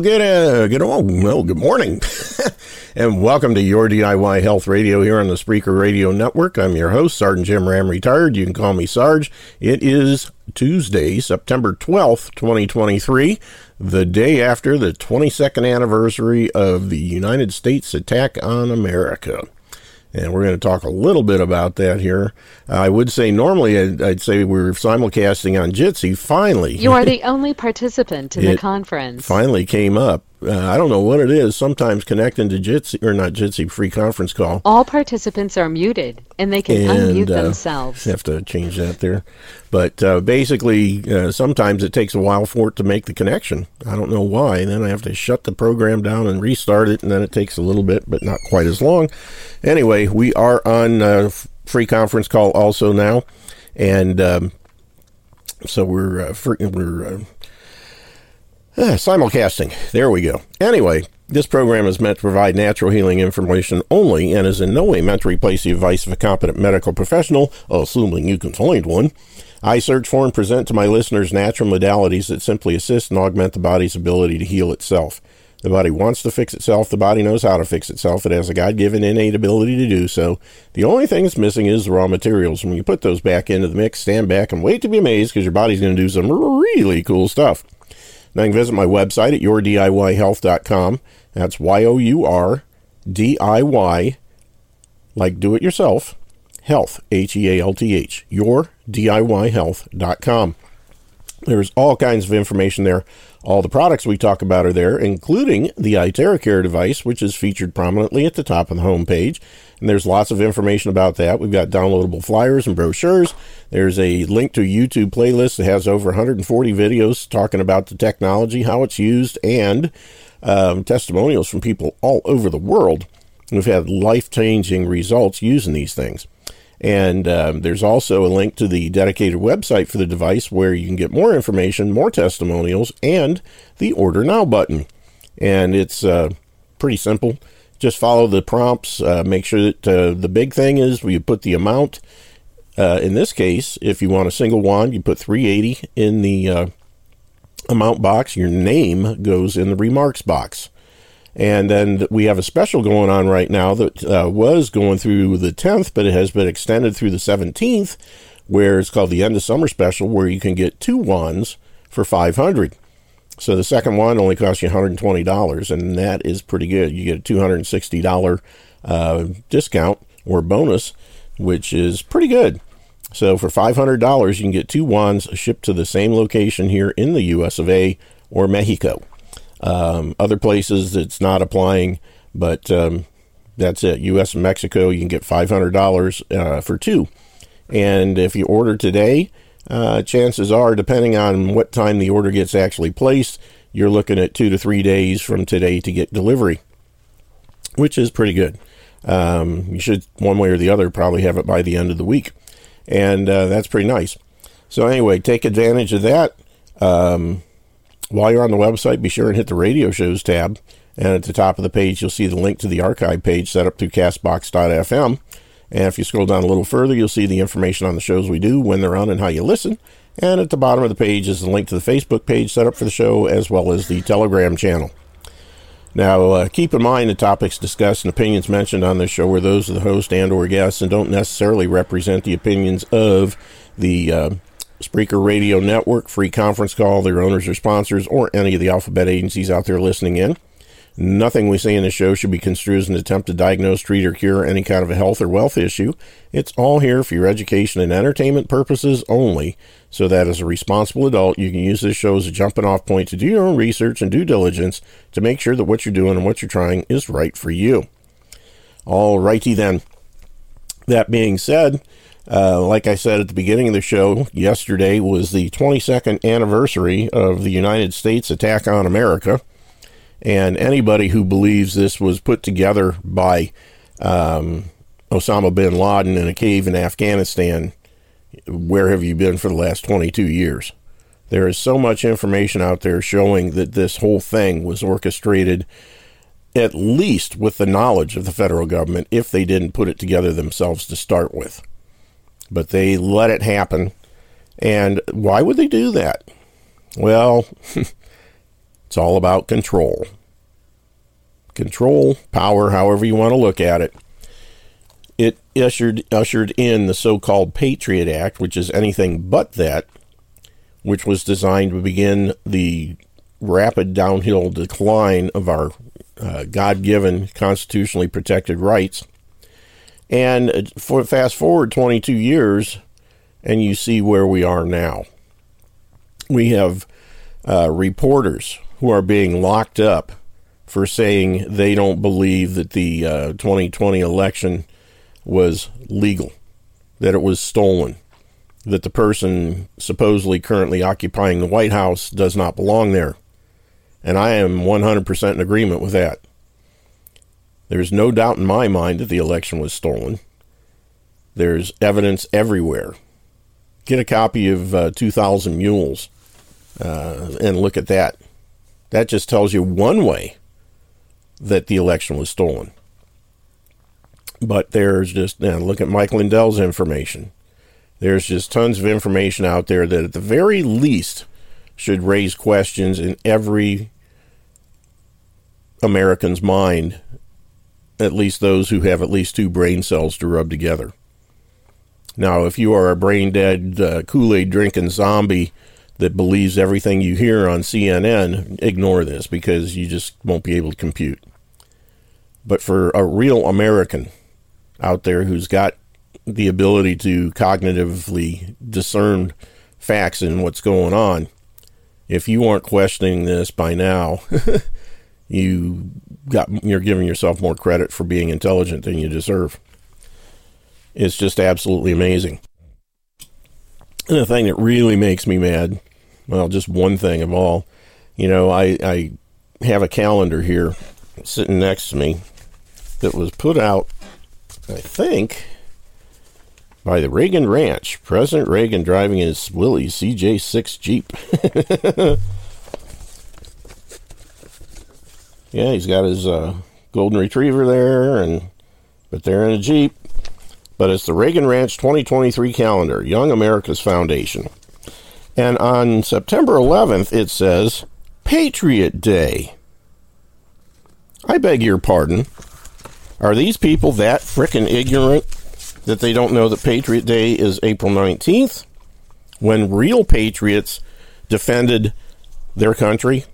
Well, good, uh, good, oh, well, good morning, and welcome to your DIY Health Radio here on the Spreaker Radio Network. I'm your host, Sergeant Jim Ram, retired. You can call me Sarge. It is Tuesday, September 12th, 2023, the day after the 22nd anniversary of the United States attack on America and we're going to talk a little bit about that here. I would say normally I'd, I'd, say we're simulcasting on Jitsi. Finally, you are the only participant in the conference. Finally came up. Uh, I don't know what it is. Sometimes connecting to Jitsi or not Jitsi free conference call. All participants are muted and they can and, unmute uh, themselves. Have to change that there, but uh, basically uh, sometimes it takes a while for it to make the connection. I don't know why. And then I have to shut the program down and restart it, and then it takes a little bit, but not quite as long. Anyway, we are on uh, free conference call also now, and um, so we're uh, free, we're uh, Eh, simulcasting. There we go. Anyway, this program is meant to provide natural healing information only and is in no way meant to replace the advice of a competent medical professional, assuming you can find one. I search for and present to my listeners natural modalities that simply assist and augment the body's ability to heal itself. The body wants to fix itself. The body knows how to fix itself. It has a God given innate ability to do so. The only thing that's missing is the raw materials. When you put those back into the mix, stand back and wait to be amazed because your body's going to do some really cool stuff. Now you can visit my website at yourdiyhealth.com. That's Y O U R D I Y, like do it yourself, health, H E A L T H, yourdiyhealth.com. There's all kinds of information there. All the products we talk about are there, including the iTeraCare device, which is featured prominently at the top of the home page. And there's lots of information about that. We've got downloadable flyers and brochures. There's a link to a YouTube playlist that has over 140 videos talking about the technology, how it's used, and um, testimonials from people all over the world who've had life changing results using these things. And um, there's also a link to the dedicated website for the device where you can get more information, more testimonials, and the Order Now button. And it's uh, pretty simple. Just follow the prompts. Uh, make sure that uh, the big thing is you put the amount. Uh, in this case, if you want a single wand, you put 380 in the uh, amount box. Your name goes in the remarks box. And then we have a special going on right now that uh, was going through the 10th, but it has been extended through the 17th, where it's called the end of summer special, where you can get two wands for 500. So the second wand only costs you $120, and that is pretty good. You get a $260 uh, discount or bonus, which is pretty good. So for $500, you can get two wands shipped to the same location here in the US of A or Mexico. Um, other places it's not applying, but um, that's it. U.S. and Mexico, you can get $500 uh, for two. And if you order today, uh, chances are, depending on what time the order gets actually placed, you're looking at two to three days from today to get delivery, which is pretty good. Um, you should, one way or the other, probably have it by the end of the week. And uh, that's pretty nice. So, anyway, take advantage of that. Um, while you're on the website, be sure and hit the radio shows tab. And at the top of the page, you'll see the link to the archive page set up through castbox.fm. And if you scroll down a little further, you'll see the information on the shows we do, when they're on, and how you listen. And at the bottom of the page is the link to the Facebook page set up for the show, as well as the Telegram channel. Now, uh, keep in mind the topics discussed and opinions mentioned on this show are those of the host and or guests and don't necessarily represent the opinions of the uh, Spreaker Radio Network, free conference call, their owners or sponsors, or any of the alphabet agencies out there listening in. Nothing we say in the show should be construed as an attempt to diagnose, treat, or cure any kind of a health or wealth issue. It's all here for your education and entertainment purposes only, so that as a responsible adult, you can use this show as a jumping off point to do your own research and due diligence to make sure that what you're doing and what you're trying is right for you. All righty then. That being said, uh, like I said at the beginning of the show, yesterday was the 22nd anniversary of the United States attack on America. And anybody who believes this was put together by um, Osama bin Laden in a cave in Afghanistan, where have you been for the last 22 years? There is so much information out there showing that this whole thing was orchestrated at least with the knowledge of the federal government if they didn't put it together themselves to start with but they let it happen. And why would they do that? Well, It's all about control. Control, power, however you want to look at it. It ushered ushered in the so-called Patriot Act, which is anything but that, which was designed to begin the rapid downhill decline of our uh, God given, constitutionally protected rights. And for fast forward 22 years, and you see where we are now. We have uh, reporters who are being locked up for saying they don't believe that the uh, 2020 election was legal, that it was stolen, that the person supposedly currently occupying the White House does not belong there. And I am 100% in agreement with that. There's no doubt in my mind that the election was stolen. There's evidence everywhere. Get a copy of uh, 2000 Mules uh, and look at that. That just tells you one way that the election was stolen. But there's just, know, look at Mike Lindell's information. There's just tons of information out there that at the very least should raise questions in every American's mind, at least those who have at least two brain cells to rub together. Now, if you are a brain dead, uh, Kool Aid drinking zombie that believes everything you hear on CNN, ignore this because you just won't be able to compute. But for a real American out there who's got the ability to cognitively discern facts and what's going on, if you aren't questioning this by now, you got you're giving yourself more credit for being intelligent than you deserve. It's just absolutely amazing. And the thing that really makes me mad, well, just one thing of all, you know, I, I have a calendar here sitting next to me that was put out, I think, by the Reagan Ranch. President Reagan driving his Willys CJ6 Jeep. yeah, he's got his uh, golden retriever there, and but they're in a Jeep. But it's the Reagan Ranch 2023 calendar, Young America's Foundation. And on September 11th, it says Patriot Day. I beg your pardon. Are these people that frickin' ignorant that they don't know that Patriot Day is April 19th? When real patriots defended their country?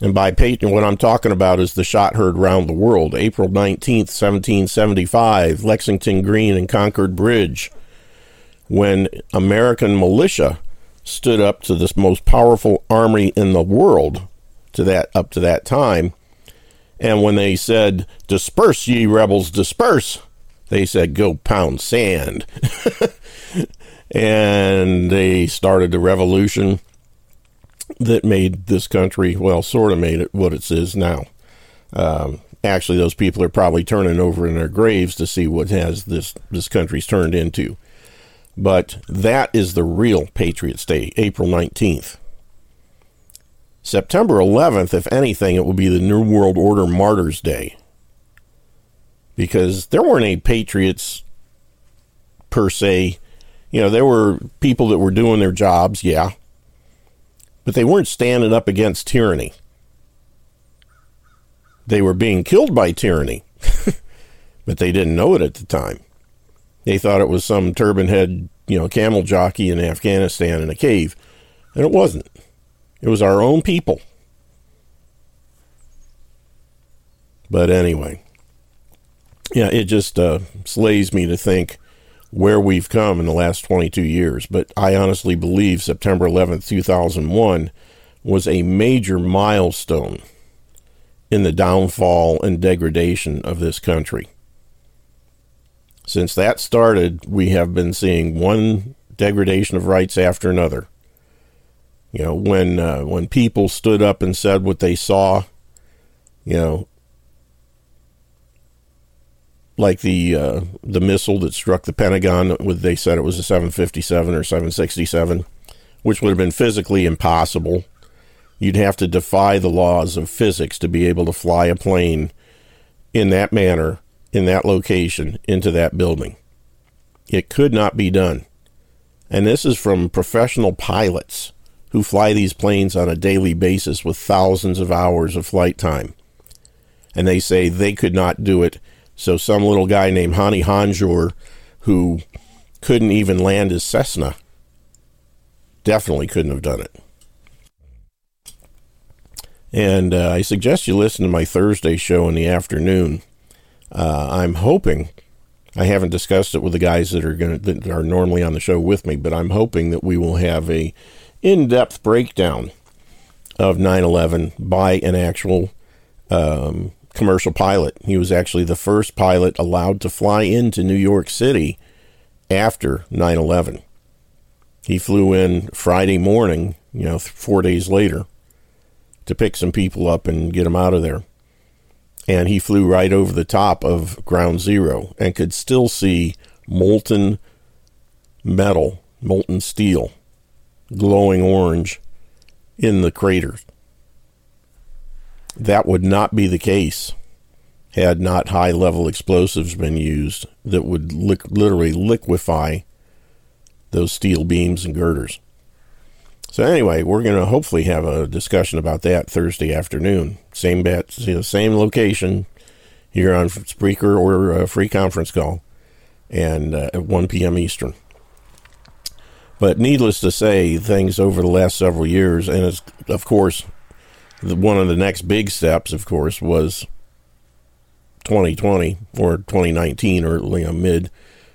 And by patriot, what I'm talking about is the shot heard round the world. April 19th, 1775, Lexington Green and Concord Bridge, when American militia stood up to this most powerful army in the world to that up to that time and when they said, Disperse, ye rebels, disperse, they said, Go pound sand. and they started the revolution that made this country, well, sort of made it what it is now. Um, actually, those people are probably turning over in their graves to see what has this, this country's turned into. But that is the real Patriots Day, April 19th. September 11th, if anything, it will be the New World Order Martyrs Day. Because there weren't any patriots per se. You know, there were people that were doing their jobs, yeah. But they weren't standing up against tyranny. They were being killed by tyranny. but they didn't know it at the time. They thought it was some turban head, you know, camel jockey in Afghanistan in a cave. And it wasn't. It was our own people. But anyway, yeah, it just uh, slays me to think where we've come in the last 22 years. But I honestly believe September 11th, 2001 was a major milestone in the downfall and degradation of this country. Since that started, we have been seeing one degradation of rights after another. You know, when uh, when people stood up and said what they saw, you know, like the uh, the missile that struck the Pentagon, with they said it was a 757 or 767, which would have been physically impossible. You'd have to defy the laws of physics to be able to fly a plane in that manner, in that location, into that building. It could not be done. And this is from professional pilots who fly these planes on a daily basis with thousands of hours of flight time. And they say they could not do it. So some little guy named Hani Hanjour, who couldn't even land his Cessna, definitely couldn't have done it. And uh, I suggest you listen to my Thursday show in the afternoon. Uh, I'm hoping I haven't discussed it with the guys that are going that are normally on the show with me, but I'm hoping that we will have a in-depth breakdown of 9/11 by an actual um, commercial pilot. He was actually the first pilot allowed to fly into New York City after 9/11. He flew in Friday morning, you know, four days later, to pick some people up and get them out of there and he flew right over the top of ground zero and could still see molten metal, molten steel, glowing orange in the craters. That would not be the case had not high level explosives been used that would li- literally liquefy those steel beams and girders. So anyway, we're going to hopefully have a discussion about that Thursday afternoon. Same know, same location here on Spreaker or a free conference call, and uh, at 1 p.m. Eastern. But needless to say, things over the last several years, and of course, one of the next big steps, of course, was 2020 or 2019 or you mid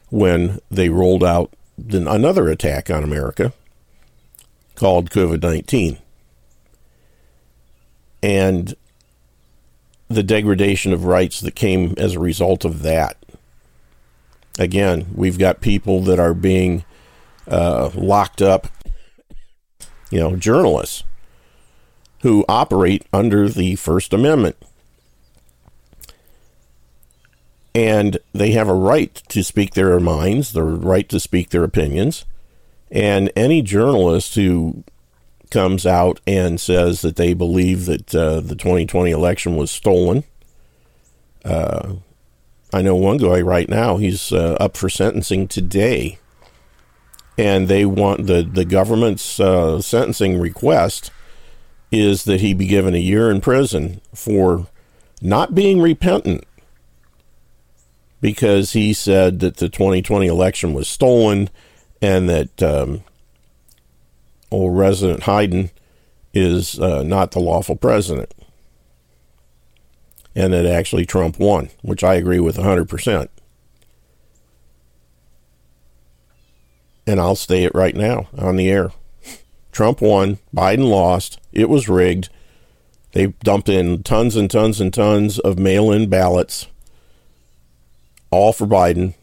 when they rolled out another attack on America called COVID 19. And the degradation of rights that came as a result of that. Again, we've got people that are being uh, locked up, you know, journalists who operate under the First Amendment. And they have a right to speak their minds, the right to speak their opinions. And any journalist who comes out and says that they believe that uh, the 2020 election was stolen, uh, I know one guy right now, he's uh, up for sentencing today. And they want the, the government's uh, sentencing request is that he be given a year in prison for not being repentant because he said that the 2020 election was stolen and that um, old resident Hayden is uh, not the lawful president, and that actually Trump won, which I agree with 100%. And I'll say it right now on the air. Trump won, Biden lost, it was rigged. They dumped in tons and tons and tons of mail in ballots, all for Biden,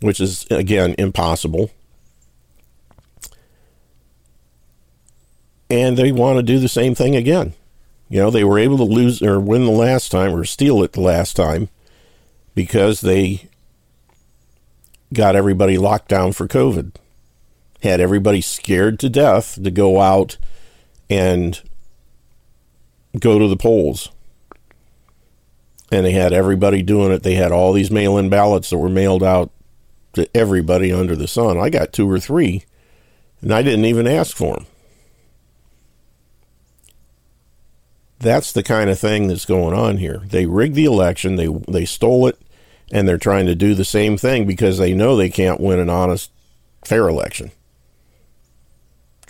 which is, again, impossible. and they want to do the same thing again. You know, they were able to lose or win the last time or steal it the last time because they got everybody locked down for COVID. Had everybody scared to death to go out and go to the polls. And they had everybody doing it. They had all these mail in ballots that were mailed out to everybody under the sun. I got two or three, and I didn't even ask for them. That's the kind of thing that's going on here. They rigged the election, they they stole it, and they're trying to do the same thing because they know they can't win an honest, fair election.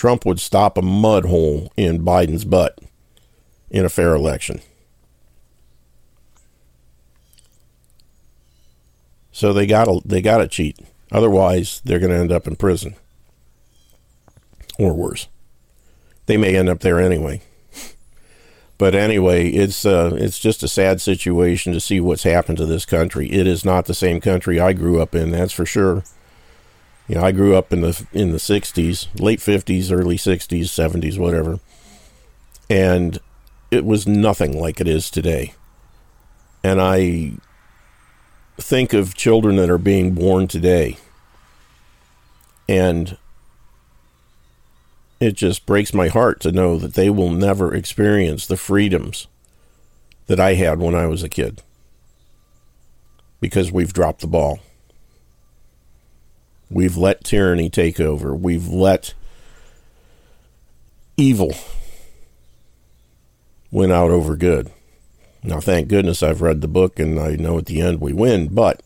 Trump would stop a mud hole in Biden's butt in a fair election. So they got to they got to cheat. Otherwise, they're going to end up in prison or worse. They may end up there anyway. But anyway, it's uh, it's just a sad situation to see what's happened to this country. It is not the same country I grew up in, that's for sure. You know, I grew up in the in the '60s, late '50s, early '60s, '70s, whatever, and it was nothing like it is today. And I think of children that are being born today, and it just breaks my heart to know that they will never experience the freedoms that I had when I was a kid because we've dropped the ball. We've let tyranny take over. We've let evil win out over good. Now, thank goodness I've read the book and I know at the end we win, but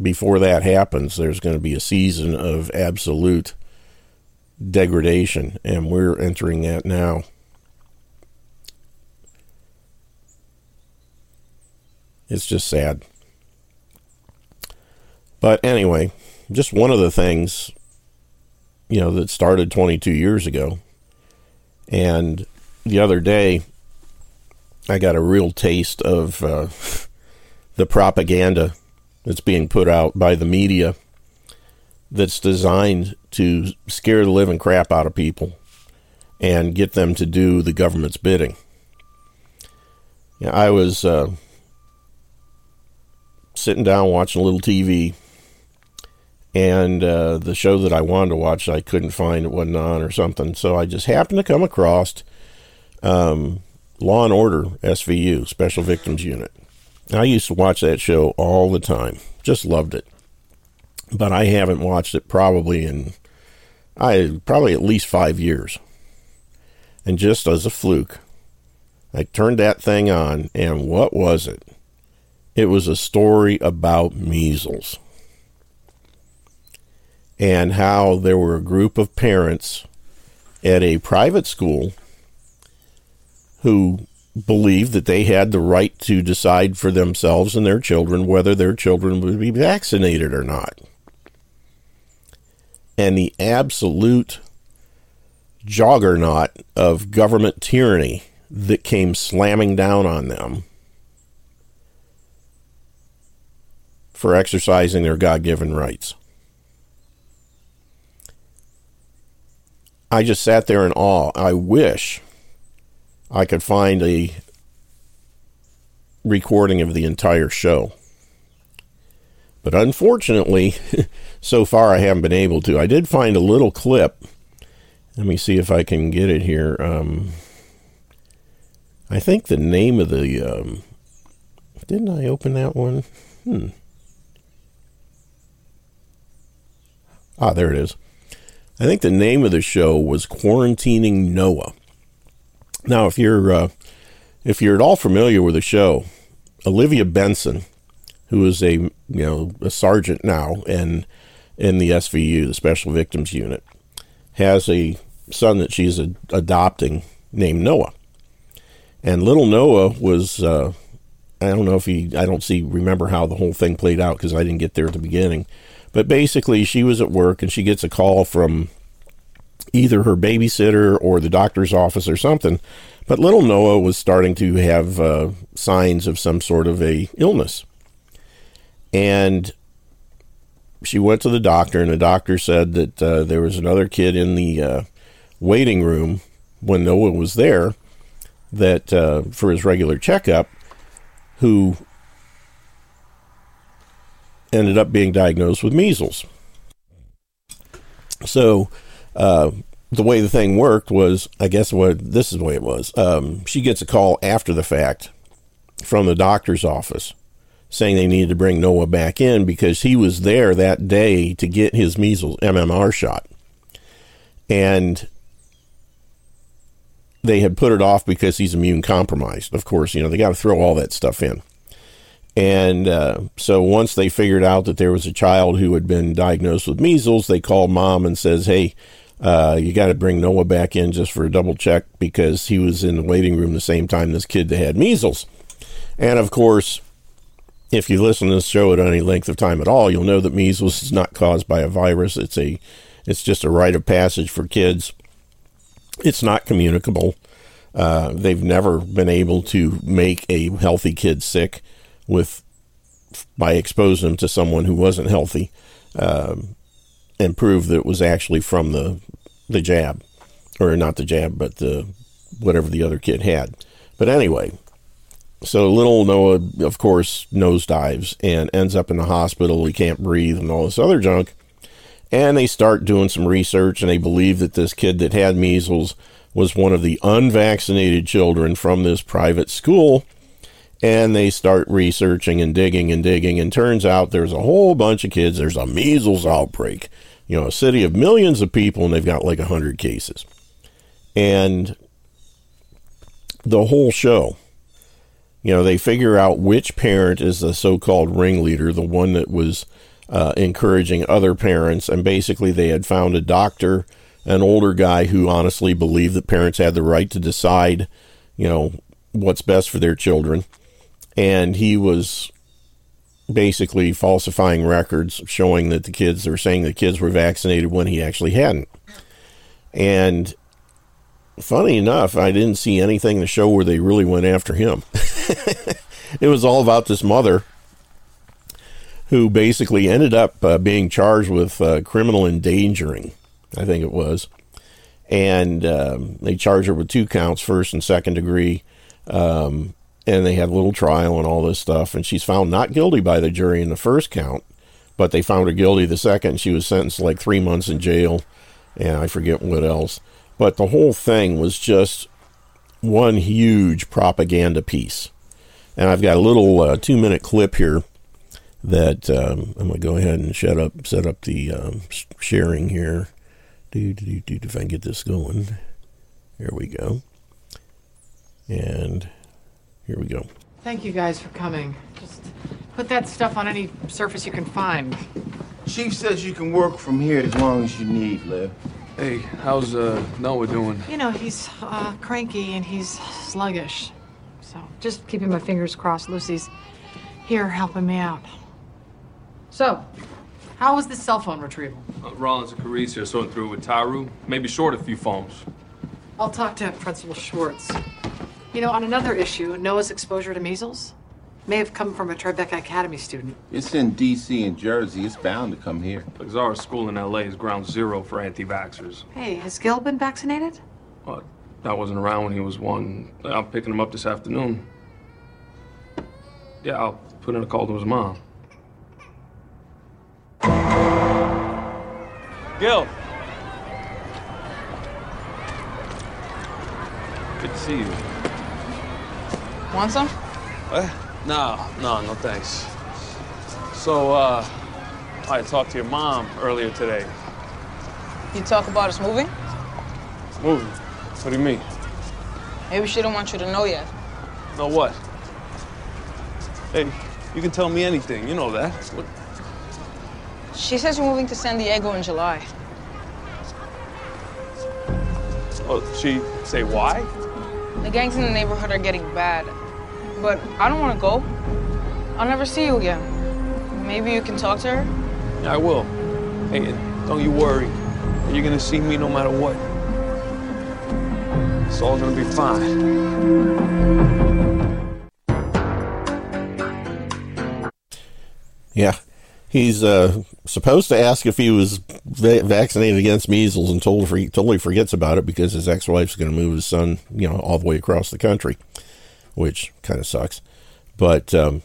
before that happens, there's going to be a season of absolute degradation, and we're entering that now. It's just sad. But anyway, just one of the things, you know, that started 22 years ago. And the other day, I got a real taste of uh, the propaganda that's being put out by the media that's designed to scare the living crap out of people and get them to do the government's bidding. Yeah, I was uh, sitting down watching a little TV, and uh, the show that I wanted to watch I couldn't find it wasn't on or something. So I just happened to come across um, Law and Order SVU Special Victims Unit. I used to watch that show all the time. Just loved it. But I haven't watched it probably in I probably at least 5 years. And just as a fluke, I turned that thing on and what was it? It was a story about measles. And how there were a group of parents at a private school who believed that they had the right to decide for themselves and their children whether their children would be vaccinated or not. And the absolute juggernaut of government tyranny that came slamming down on them for exercising their God given rights. I just sat there in awe. I wish I could find a recording of the entire show. But unfortunately, so far I haven't been able to. I did find a little clip. Let me see if I can get it here. Um, I think the name of the. Um, didn't I open that one? Hmm. Ah, there it is. I think the name of the show was Quarantining Noah. Now, if you're uh, if you're at all familiar with the show, Olivia Benson, who is a you know a sergeant now and in the SVU, the Special Victims Unit, has a son that she's a, adopting named Noah, and little Noah was uh, I don't know if he I don't see remember how the whole thing played out because I didn't get there at the beginning, but basically she was at work and she gets a call from either her babysitter or the doctor's office or something. But little Noah was starting to have uh, signs of some sort of a illness, and she went to the doctor, and the doctor said that uh, there was another kid in the uh, waiting room when Noah was there that uh, for his regular checkup, who ended up being diagnosed with measles. So uh, the way the thing worked was, I guess what this is the way it was. Um, she gets a call after the fact from the doctor's office saying they needed to bring Noah back in because he was there that day to get his measles MMR shot. And they had put it off because he's immune compromised. Of course, you know, they got to throw all that stuff in. And uh, so once they figured out that there was a child who had been diagnosed with measles, they called mom and says, "Hey, uh, you got to bring Noah back in just for a double check because he was in the waiting room the same time this kid that had measles. And of course, if you listen to this show at any length of time at all, you'll know that measles is not caused by a virus. It's a, it's just a rite of passage for kids. It's not communicable. Uh, they've never been able to make a healthy kid sick with by exposing them to someone who wasn't healthy. Um, and prove that it was actually from the the jab, or not the jab, but the whatever the other kid had. But anyway, so little Noah, of course, nosedives and ends up in the hospital. He can't breathe and all this other junk. And they start doing some research, and they believe that this kid that had measles was one of the unvaccinated children from this private school. And they start researching and digging and digging, and turns out there's a whole bunch of kids. There's a measles outbreak you know, a city of millions of people and they've got like 100 cases. And the whole show, you know, they figure out which parent is the so called ringleader, the one that was uh, encouraging other parents. And basically, they had found a doctor, an older guy who honestly believed that parents had the right to decide, you know, what's best for their children. And he was basically falsifying records showing that the kids are saying the kids were vaccinated when he actually hadn't. And funny enough, I didn't see anything to show where they really went after him. it was all about this mother who basically ended up uh, being charged with uh, criminal endangering, I think it was. And um, they charged her with two counts, first and second degree. Um, and they had a little trial and all this stuff. And she's found not guilty by the jury in the first count, but they found her guilty the second. She was sentenced like three months in jail, and I forget what else. But the whole thing was just one huge propaganda piece. And I've got a little uh, two minute clip here that um, I'm going to go ahead and set up, set up the um, sharing here. Do, do, do, if I can get this going. Here we go. And here we go. Thank you guys for coming. Just put that stuff on any surface you can find. Chief says you can work from here as long as you need, Liv. Hey, how's uh, Noah doing? You know, he's uh, cranky and he's sluggish. So just keeping my fingers crossed. Lucy's here helping me out. So, how was the cell phone retrieval? Uh, Rollins and Carisi are sorting through with Tyru. Maybe short a few phones. I'll talk to Principal Schwartz. You know, on another issue, Noah's exposure to measles may have come from a Tribeca Academy student. It's in D.C. and Jersey. It's bound to come here. Zara School in L.A. is ground zero for anti-vaxxers. Hey, has Gil been vaccinated? What? I wasn't around when he was one. I'm picking him up this afternoon. Yeah, I'll put in a call to his mom. Gil. Good to see you. Want some? What? No, no, no thanks. So, uh, I talked to your mom earlier today. You talk about us moving? Moving? What do you mean? Maybe she don't want you to know yet. Know what? Hey, you can tell me anything. You know that. What? She says you're moving to San Diego in July. Oh, she say why? The gangs in the neighborhood are getting bad. But I don't want to go. I'll never see you again. Maybe you can talk to her? Yeah, I will. Hey, don't you worry. You're gonna see me no matter what. It's all gonna be fine. Yeah. He's uh, supposed to ask if he was va- vaccinated against measles and totally, totally forgets about it because his ex wife's going to move his son, you know, all the way across the country, which kind of sucks. But um,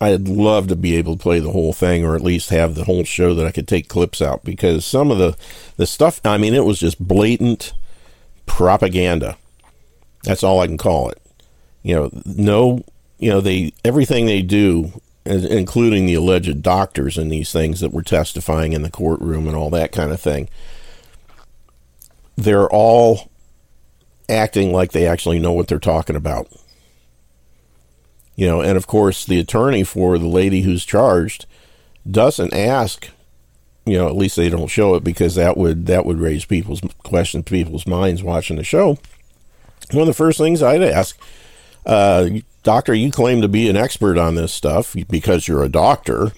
I'd love to be able to play the whole thing or at least have the whole show that I could take clips out because some of the, the stuff, I mean, it was just blatant propaganda. That's all I can call it. You know, no you know they everything they do including the alleged doctors and these things that were testifying in the courtroom and all that kind of thing they're all acting like they actually know what they're talking about you know and of course the attorney for the lady who's charged doesn't ask you know at least they don't show it because that would that would raise people's questions people's minds watching the show one of the first things i'd ask uh, doctor, you claim to be an expert on this stuff because you're a doctor.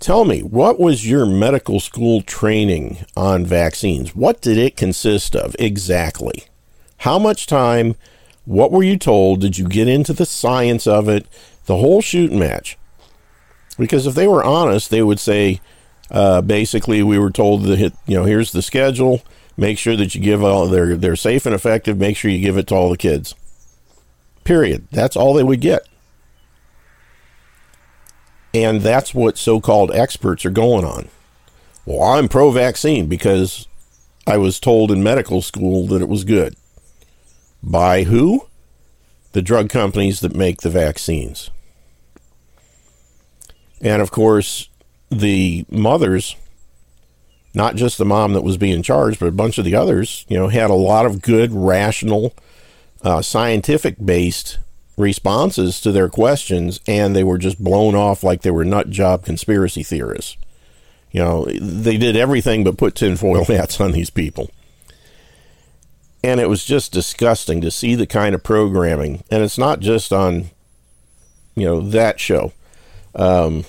Tell me, what was your medical school training on vaccines? What did it consist of exactly? How much time? What were you told? Did you get into the science of it? The whole shooting match. Because if they were honest, they would say, uh, basically, we were told that hit, you know, here's the schedule. Make sure that you give all they're they're safe and effective. Make sure you give it to all the kids. Period. That's all they would get. And that's what so called experts are going on. Well, I'm pro vaccine because I was told in medical school that it was good. By who? The drug companies that make the vaccines. And of course, the mothers, not just the mom that was being charged, but a bunch of the others, you know, had a lot of good, rational, uh, scientific based responses to their questions, and they were just blown off like they were nut job conspiracy theorists. You know, they did everything but put tinfoil hats on these people. And it was just disgusting to see the kind of programming. And it's not just on, you know, that show. Um,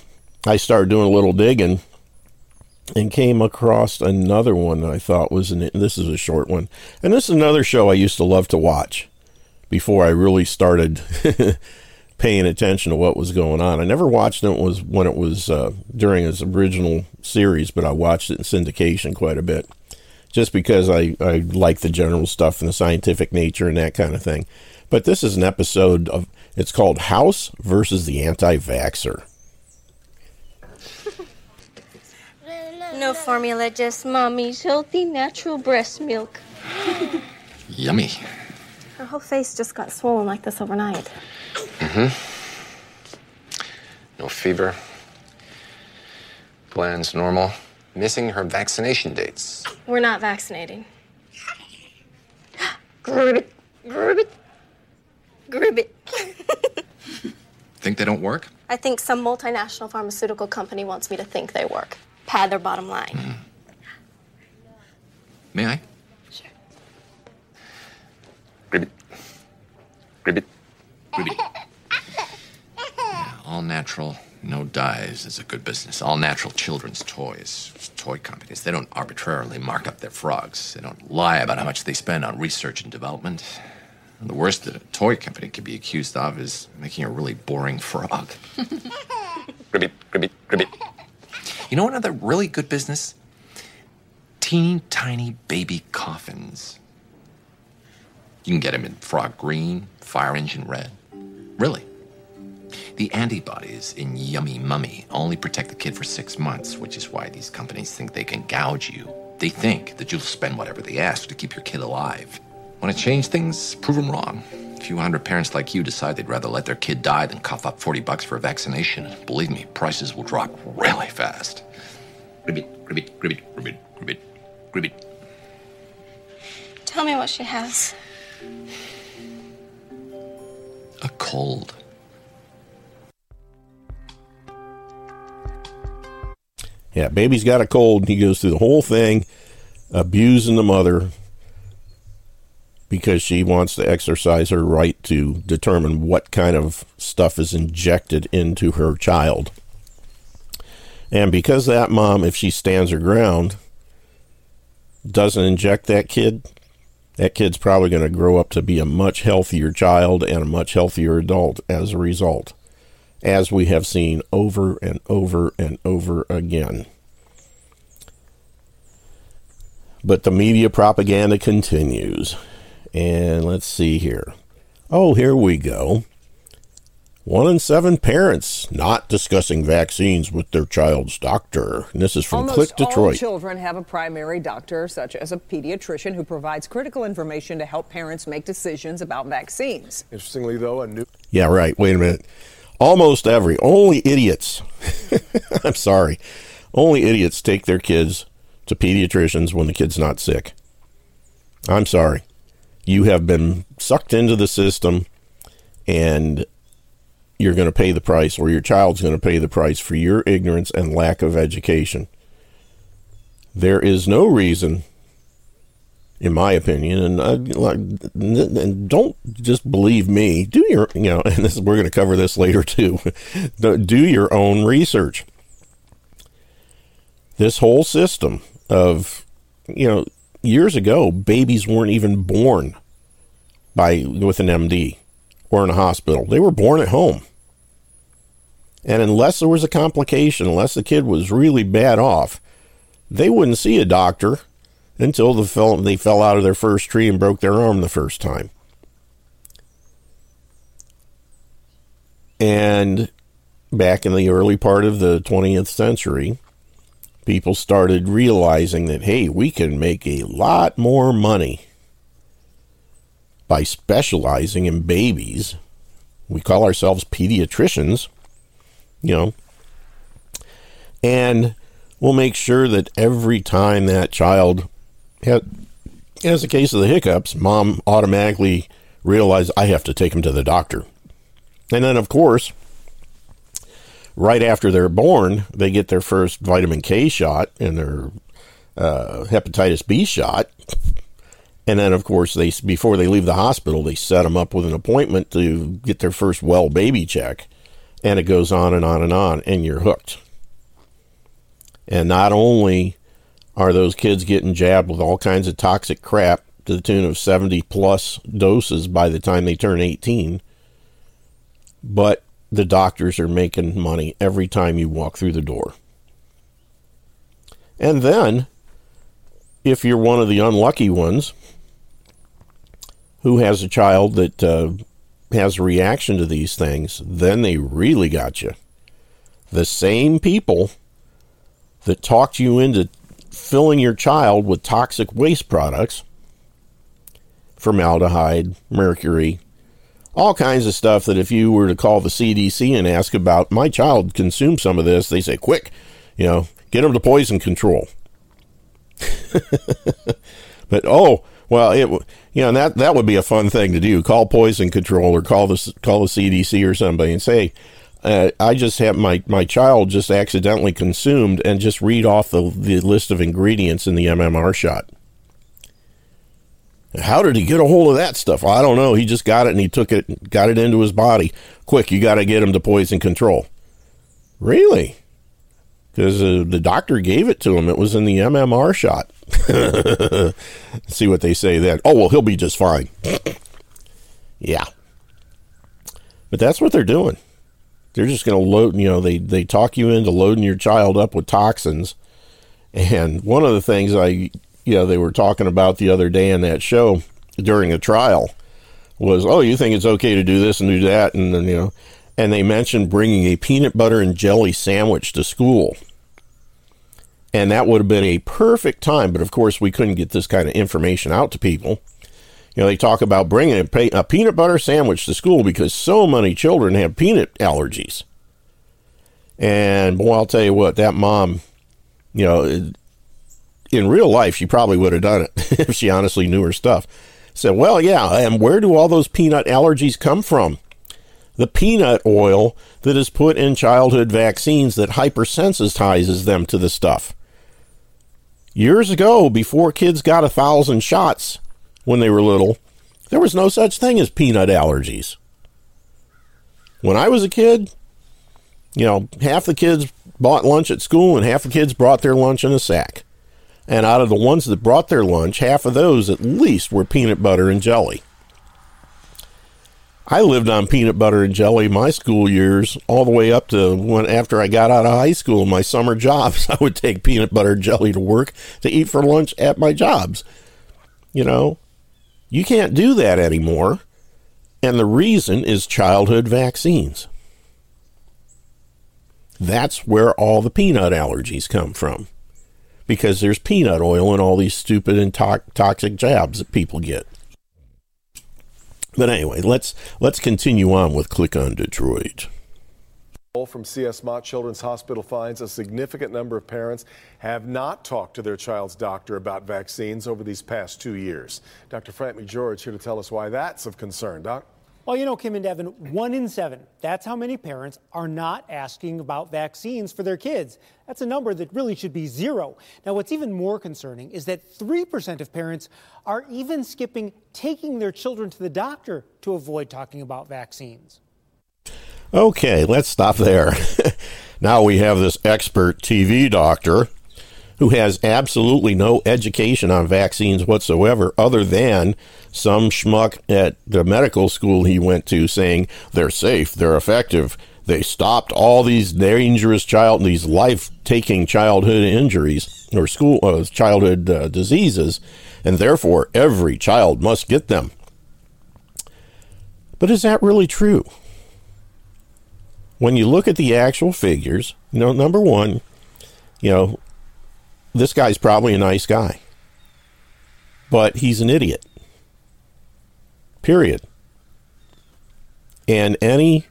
I started doing a little digging and came across another one that I thought was an. This is a short one, and this is another show I used to love to watch before I really started paying attention to what was going on. I never watched it was when it was uh, during its original series, but I watched it in syndication quite a bit, just because I I like the general stuff and the scientific nature and that kind of thing. But this is an episode of. It's called House versus the Anti-Vaxxer. No formula, just mommy's healthy natural breast milk. Yummy. Her whole face just got swollen like this overnight. Mm-hmm. No fever. Glands normal. Missing her vaccination dates. We're not vaccinating. Gribbit. Gribbit. Gribbit. Think they don't work? I think some multinational pharmaceutical company wants me to think they work. Pad their bottom line. Mm. May I? Sure. Gribbit. Gribbit. Gribbit. Yeah, all natural, no dyes is a good business. All natural children's toys. Toy companies, they don't arbitrarily mark up their frogs. They don't lie about how much they spend on research and development. The worst that a toy company could be accused of is making a really boring frog. gribbit, gribbit, gribbit. You know another really good business? Teeny tiny baby coffins. You can get them in frog green, fire engine red. Really. The antibodies in Yummy Mummy only protect the kid for six months, which is why these companies think they can gouge you. They think that you'll spend whatever they ask to keep your kid alive. Want to change things? Prove them wrong. A few hundred parents like you decide they'd rather let their kid die than cough up 40 bucks for a vaccination. Believe me, prices will drop really fast. Gribbit, gribbit, gribbit, gribbit, gribbit, gribbit. Tell me what she has. A cold. Yeah, baby's got a cold, and he goes through the whole thing, abusing the mother because she wants to exercise her right to determine what kind of stuff is injected into her child. And because that mom, if she stands her ground, doesn't inject that kid, that kid's probably going to grow up to be a much healthier child and a much healthier adult as a result, as we have seen over and over and over again. But the media propaganda continues. And let's see here. Oh, here we go. One in seven parents not discussing vaccines with their child's doctor. And this is from Almost Click Detroit. All children have a primary doctor, such as a pediatrician, who provides critical information to help parents make decisions about vaccines. Interestingly, though, a new. Yeah, right. Wait a minute. Almost every, only idiots. I'm sorry. Only idiots take their kids to pediatricians when the kid's not sick. I'm sorry. You have been sucked into the system and you're going to pay the price, or your child's going to pay the price for your ignorance and lack of education. There is no reason, in my opinion, and, I, like, and don't just believe me. Do your, you know, and this we're going to cover this later too. do your own research. This whole system of, you know, years ago, babies weren't even born by with an MD or in a hospital. They were born at home. And unless there was a complication, unless the kid was really bad off, they wouldn't see a doctor until the fell, they fell out of their first tree and broke their arm the first time. And back in the early part of the 20th century, people started realizing that, hey, we can make a lot more money by specializing in babies. We call ourselves pediatricians, you know, and we'll make sure that every time that child has, has a case of the hiccups, mom automatically realizes I have to take him to the doctor. And then, of course, right after they're born, they get their first vitamin K shot and their uh, hepatitis B shot. And then, of course, they before they leave the hospital, they set them up with an appointment to get their first well baby check. And it goes on and on and on, and you're hooked. And not only are those kids getting jabbed with all kinds of toxic crap to the tune of 70 plus doses by the time they turn 18, but the doctors are making money every time you walk through the door. And then, if you're one of the unlucky ones who has a child that uh, has a reaction to these things, then they really got you. The same people that talked you into filling your child with toxic waste products formaldehyde, mercury, all kinds of stuff that if you were to call the CDC and ask about my child consumed some of this, they say, quick, you know, get them to poison control. but oh, well, it you know that that would be a fun thing to do. Call poison control or call the call the CDC or somebody and say, uh, I just have my, my child just accidentally consumed and just read off the, the list of ingredients in the MMR shot. How did he get a hold of that stuff? I don't know. He just got it and he took it, got it into his body. Quick, you got to get him to poison control. Really? Because uh, the doctor gave it to him. It was in the MMR shot. See what they say then. Oh, well, he'll be just fine. yeah. But that's what they're doing. They're just going to load, you know, they, they talk you into loading your child up with toxins. And one of the things I, you know, they were talking about the other day in that show during a trial was, oh, you think it's okay to do this and do that. And then, you know, and they mentioned bringing a peanut butter and jelly sandwich to school. And that would have been a perfect time. But of course, we couldn't get this kind of information out to people you know, they talk about bringing a, peanut butter sandwich to school because so many children have peanut allergies. And boy, I'll tell you what, that mom, you know, in real life, she probably would have done it if she honestly knew her stuff. Said, well, yeah, and where do all those peanut allergies come from? The peanut oil that is put in childhood vaccines that hypersensitizes them to the stuff. Years ago, before kids got a thousand shots, when they were little, there was no such thing as peanut allergies. When I was a kid, you know, half the kids bought lunch at school and half the kids brought their lunch in a sack. And out of the ones that brought their lunch, half of those at least were peanut butter and jelly. I lived on peanut butter and jelly my school years, all the way up to when after I got out of high school. My summer jobs, I would take peanut butter and jelly to work to eat for lunch at my jobs. You know, you can't do that anymore. And the reason is childhood vaccines. That's where all the peanut allergies come from. Because there's peanut oil in all these stupid and to- toxic jabs that people get. But anyway, let's let's continue on with Click on Detroit from CS Mott Children's Hospital finds a significant number of parents have not talked to their child's doctor about vaccines over these past two years. Dr. Frank McGeorge here to tell us why that's of concern. Doc? Well, you know, Kim and Devin, one in seven, that's how many parents are not asking about vaccines for their kids. That's a number that really should be zero. Now, what's even more concerning is that 3% of parents are even skipping taking their children to the doctor to avoid talking about vaccines. Okay, let's stop there. now we have this expert TV doctor who has absolutely no education on vaccines whatsoever, other than some schmuck at the medical school he went to saying they're safe, they're effective, they stopped all these dangerous child, these life-taking childhood injuries or school uh, childhood uh, diseases, and therefore every child must get them. But is that really true? When you look at the actual figures, you know, number one, you know, this guy's probably a nice guy, but he's an idiot. Period. And any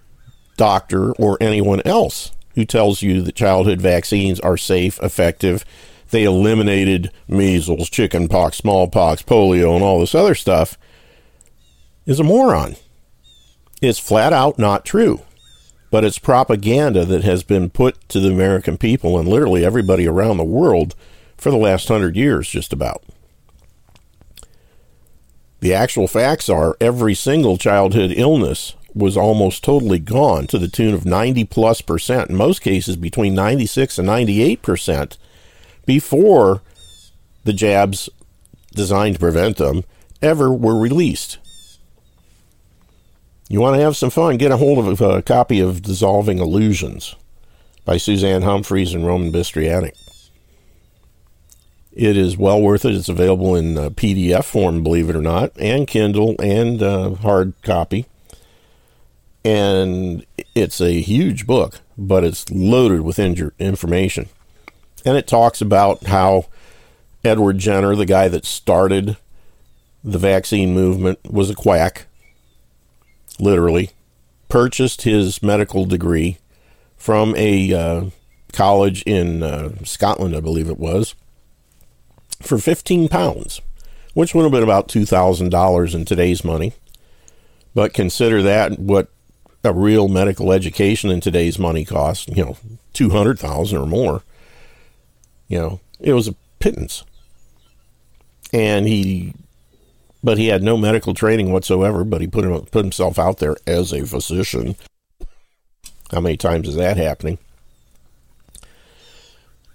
doctor or anyone else who tells you that childhood vaccines are safe, effective. They eliminated measles, chickenpox, smallpox, polio, and all this other stuff is a moron. It's flat out not true. But it's propaganda that has been put to the American people and literally everybody around the world for the last hundred years, just about. The actual facts are every single childhood illness was almost totally gone to the tune of 90 plus percent, in most cases between 96 and 98 percent, before the jabs designed to prevent them ever were released. You want to have some fun? Get a hold of a copy of Dissolving Illusions by Suzanne Humphries and Roman Bystrianyk. It is well worth it. It's available in uh, PDF form, believe it or not, and Kindle and uh, hard copy. And it's a huge book, but it's loaded with in- information. And it talks about how Edward Jenner, the guy that started the vaccine movement, was a quack literally, purchased his medical degree from a uh, college in uh, Scotland, I believe it was, for 15 pounds, which would have been about $2,000 in today's money. But consider that what a real medical education in today's money costs, you know, 200,000 or more. You know, it was a pittance. And he but he had no medical training whatsoever. But he put him, put himself out there as a physician. How many times is that happening?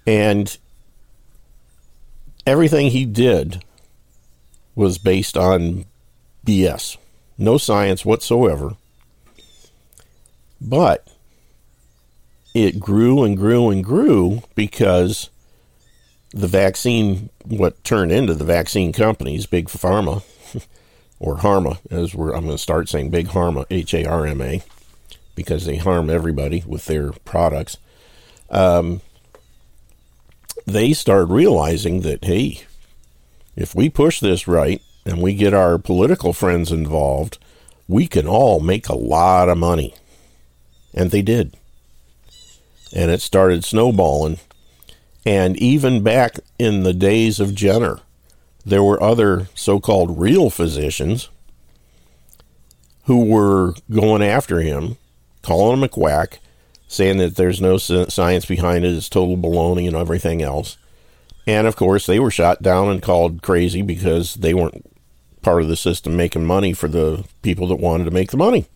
And everything he did was based on BS, no science whatsoever. But it grew and grew and grew because the vaccine, what turned into the vaccine companies, Big Pharma, or Harma, as we're, I'm going to start saying big Harma, H A R M A, because they harm everybody with their products. Um, they start realizing that, hey, if we push this right and we get our political friends involved, we can all make a lot of money. And they did. And it started snowballing. And even back in the days of Jenner, there were other so called real physicians who were going after him, calling him a quack, saying that there's no science behind it, it's total baloney and everything else. And of course, they were shot down and called crazy because they weren't part of the system making money for the people that wanted to make the money.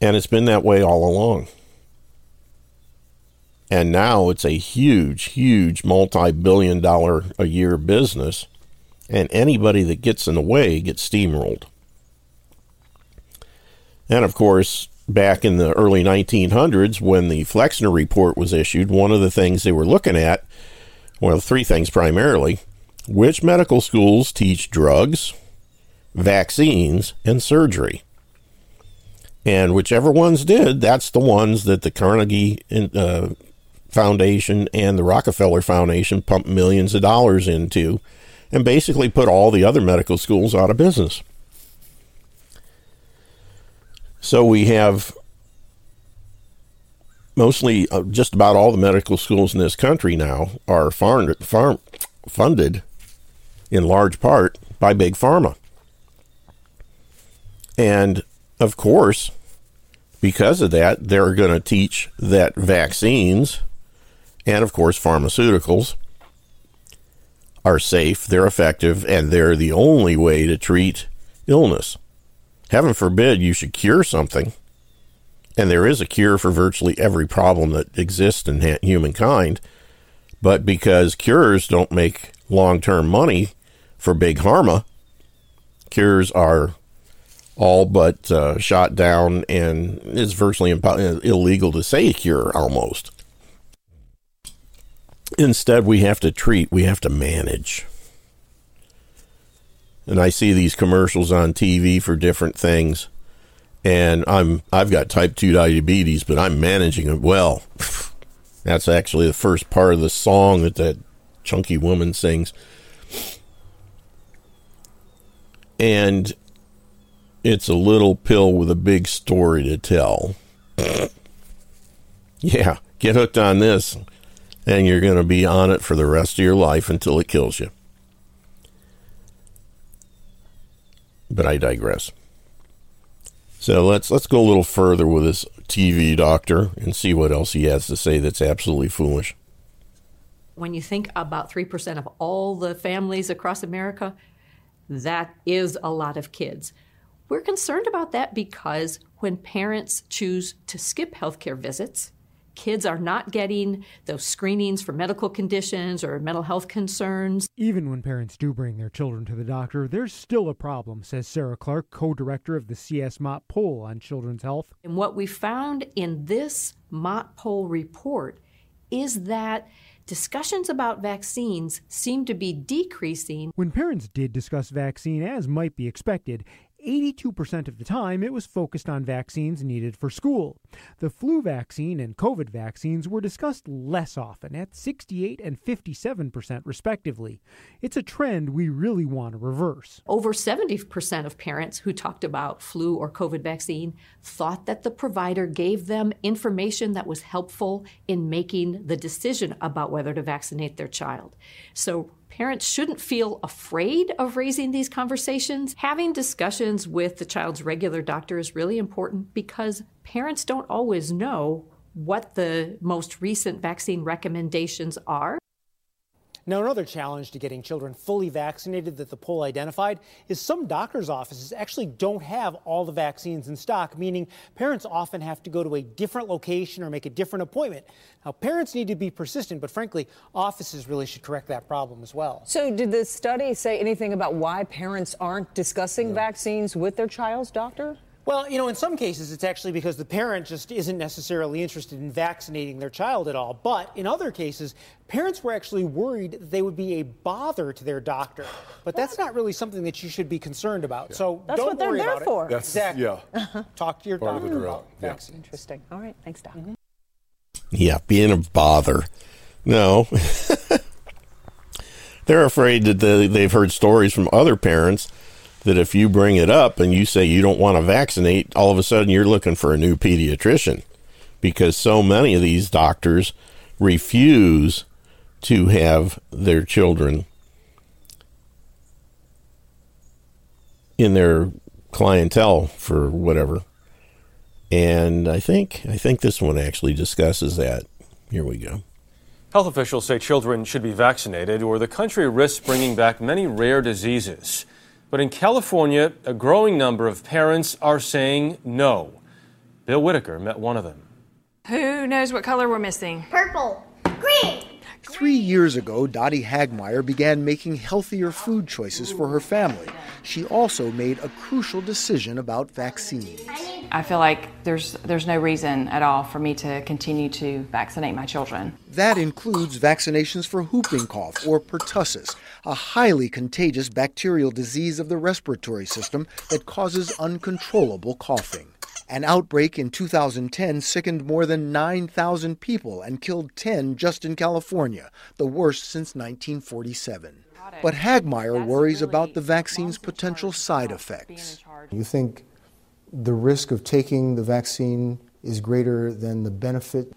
And it's been that way all along. And now it's a huge, huge multi billion dollar a year business. And anybody that gets in the way gets steamrolled. And of course, back in the early 1900s, when the Flexner Report was issued, one of the things they were looking at, well, three things primarily which medical schools teach drugs, vaccines, and surgery. And whichever ones did, that's the ones that the Carnegie uh, Foundation and the Rockefeller Foundation pumped millions of dollars into and basically put all the other medical schools out of business. So we have mostly uh, just about all the medical schools in this country now are farm, farm, funded in large part by big pharma. And of course, because of that, they're going to teach that vaccines and of course pharmaceuticals are safe, they're effective, and they're the only way to treat illness. Heaven forbid you should cure something, and there is a cure for virtually every problem that exists in humankind, but because cures don't make long term money for big pharma, cures are all but uh, shot down, and it's virtually impo- illegal to say a cure almost. Instead, we have to treat, we have to manage. And I see these commercials on TV for different things. And I'm I've got type 2 diabetes, but I'm managing it well. That's actually the first part of the song that that chunky woman sings. And it's a little pill with a big story to tell. Yeah, get hooked on this, and you're going to be on it for the rest of your life until it kills you. But I digress. So let's let's go a little further with this TV doctor and see what else he has to say that's absolutely foolish. When you think about 3% of all the families across America, that is a lot of kids. We're concerned about that because when parents choose to skip healthcare visits, kids are not getting those screenings for medical conditions or mental health concerns. Even when parents do bring their children to the doctor, there's still a problem, says Sarah Clark, co director of the CS Mott poll on children's health. And what we found in this Mott poll report is that discussions about vaccines seem to be decreasing. When parents did discuss vaccine, as might be expected, 82% of the time, it was focused on vaccines needed for school. The flu vaccine and COVID vaccines were discussed less often, at 68 and 57% respectively. It's a trend we really want to reverse. Over 70% of parents who talked about flu or COVID vaccine thought that the provider gave them information that was helpful in making the decision about whether to vaccinate their child. So Parents shouldn't feel afraid of raising these conversations. Having discussions with the child's regular doctor is really important because parents don't always know what the most recent vaccine recommendations are. Now, another challenge to getting children fully vaccinated that the poll identified is some doctors' offices actually don't have all the vaccines in stock, meaning parents often have to go to a different location or make a different appointment. Now, parents need to be persistent, but frankly, offices really should correct that problem as well. So, did the study say anything about why parents aren't discussing vaccines with their child's doctor? Well, you know, in some cases, it's actually because the parent just isn't necessarily interested in vaccinating their child at all. But in other cases, parents were actually worried that they would be a bother to their doctor. But that's not really something that you should be concerned about. Yeah. So that's don't what they're worry there about for. It. That's, exactly. Yeah. Talk to your Part doctor about yeah. vaccine. Interesting. All right. Thanks, Doc. Mm-hmm. Yeah, being a bother. No. they're afraid that they, they've heard stories from other parents that if you bring it up and you say you don't want to vaccinate, all of a sudden you're looking for a new pediatrician because so many of these doctors refuse to have their children in their clientele for whatever. And I think I think this one actually discusses that. Here we go. Health officials say children should be vaccinated or the country risks bringing back many rare diseases. But in California, a growing number of parents are saying no. Bill Whitaker met one of them. Who knows what color we're missing? Purple. Green. Three years ago, Dottie Hagmeyer began making healthier food choices for her family. She also made a crucial decision about vaccines. I feel like there's there's no reason at all for me to continue to vaccinate my children. That includes vaccinations for whooping cough or pertussis, a highly contagious bacterial disease of the respiratory system that causes uncontrollable coughing. An outbreak in 2010 sickened more than 9,000 people and killed 10 just in California, the worst since 1947. But Hagmeyer worries about the vaccine's potential side effects. You think the risk of taking the vaccine is greater than the benefit?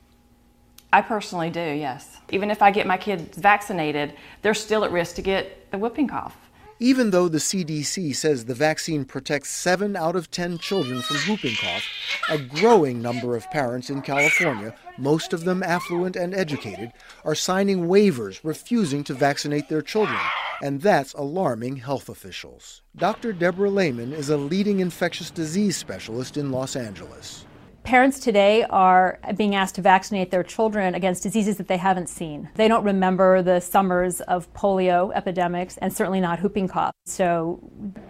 I personally do, yes. Even if I get my kids vaccinated, they're still at risk to get the whooping cough. Even though the CDC says the vaccine protects 7 out of 10 children from whooping cough, a growing number of parents in California, most of them affluent and educated, are signing waivers refusing to vaccinate their children, and that's alarming health officials. Dr. Deborah Lehman is a leading infectious disease specialist in Los Angeles. Parents today are being asked to vaccinate their children against diseases that they haven't seen. They don't remember the summers of polio epidemics and certainly not whooping cough. So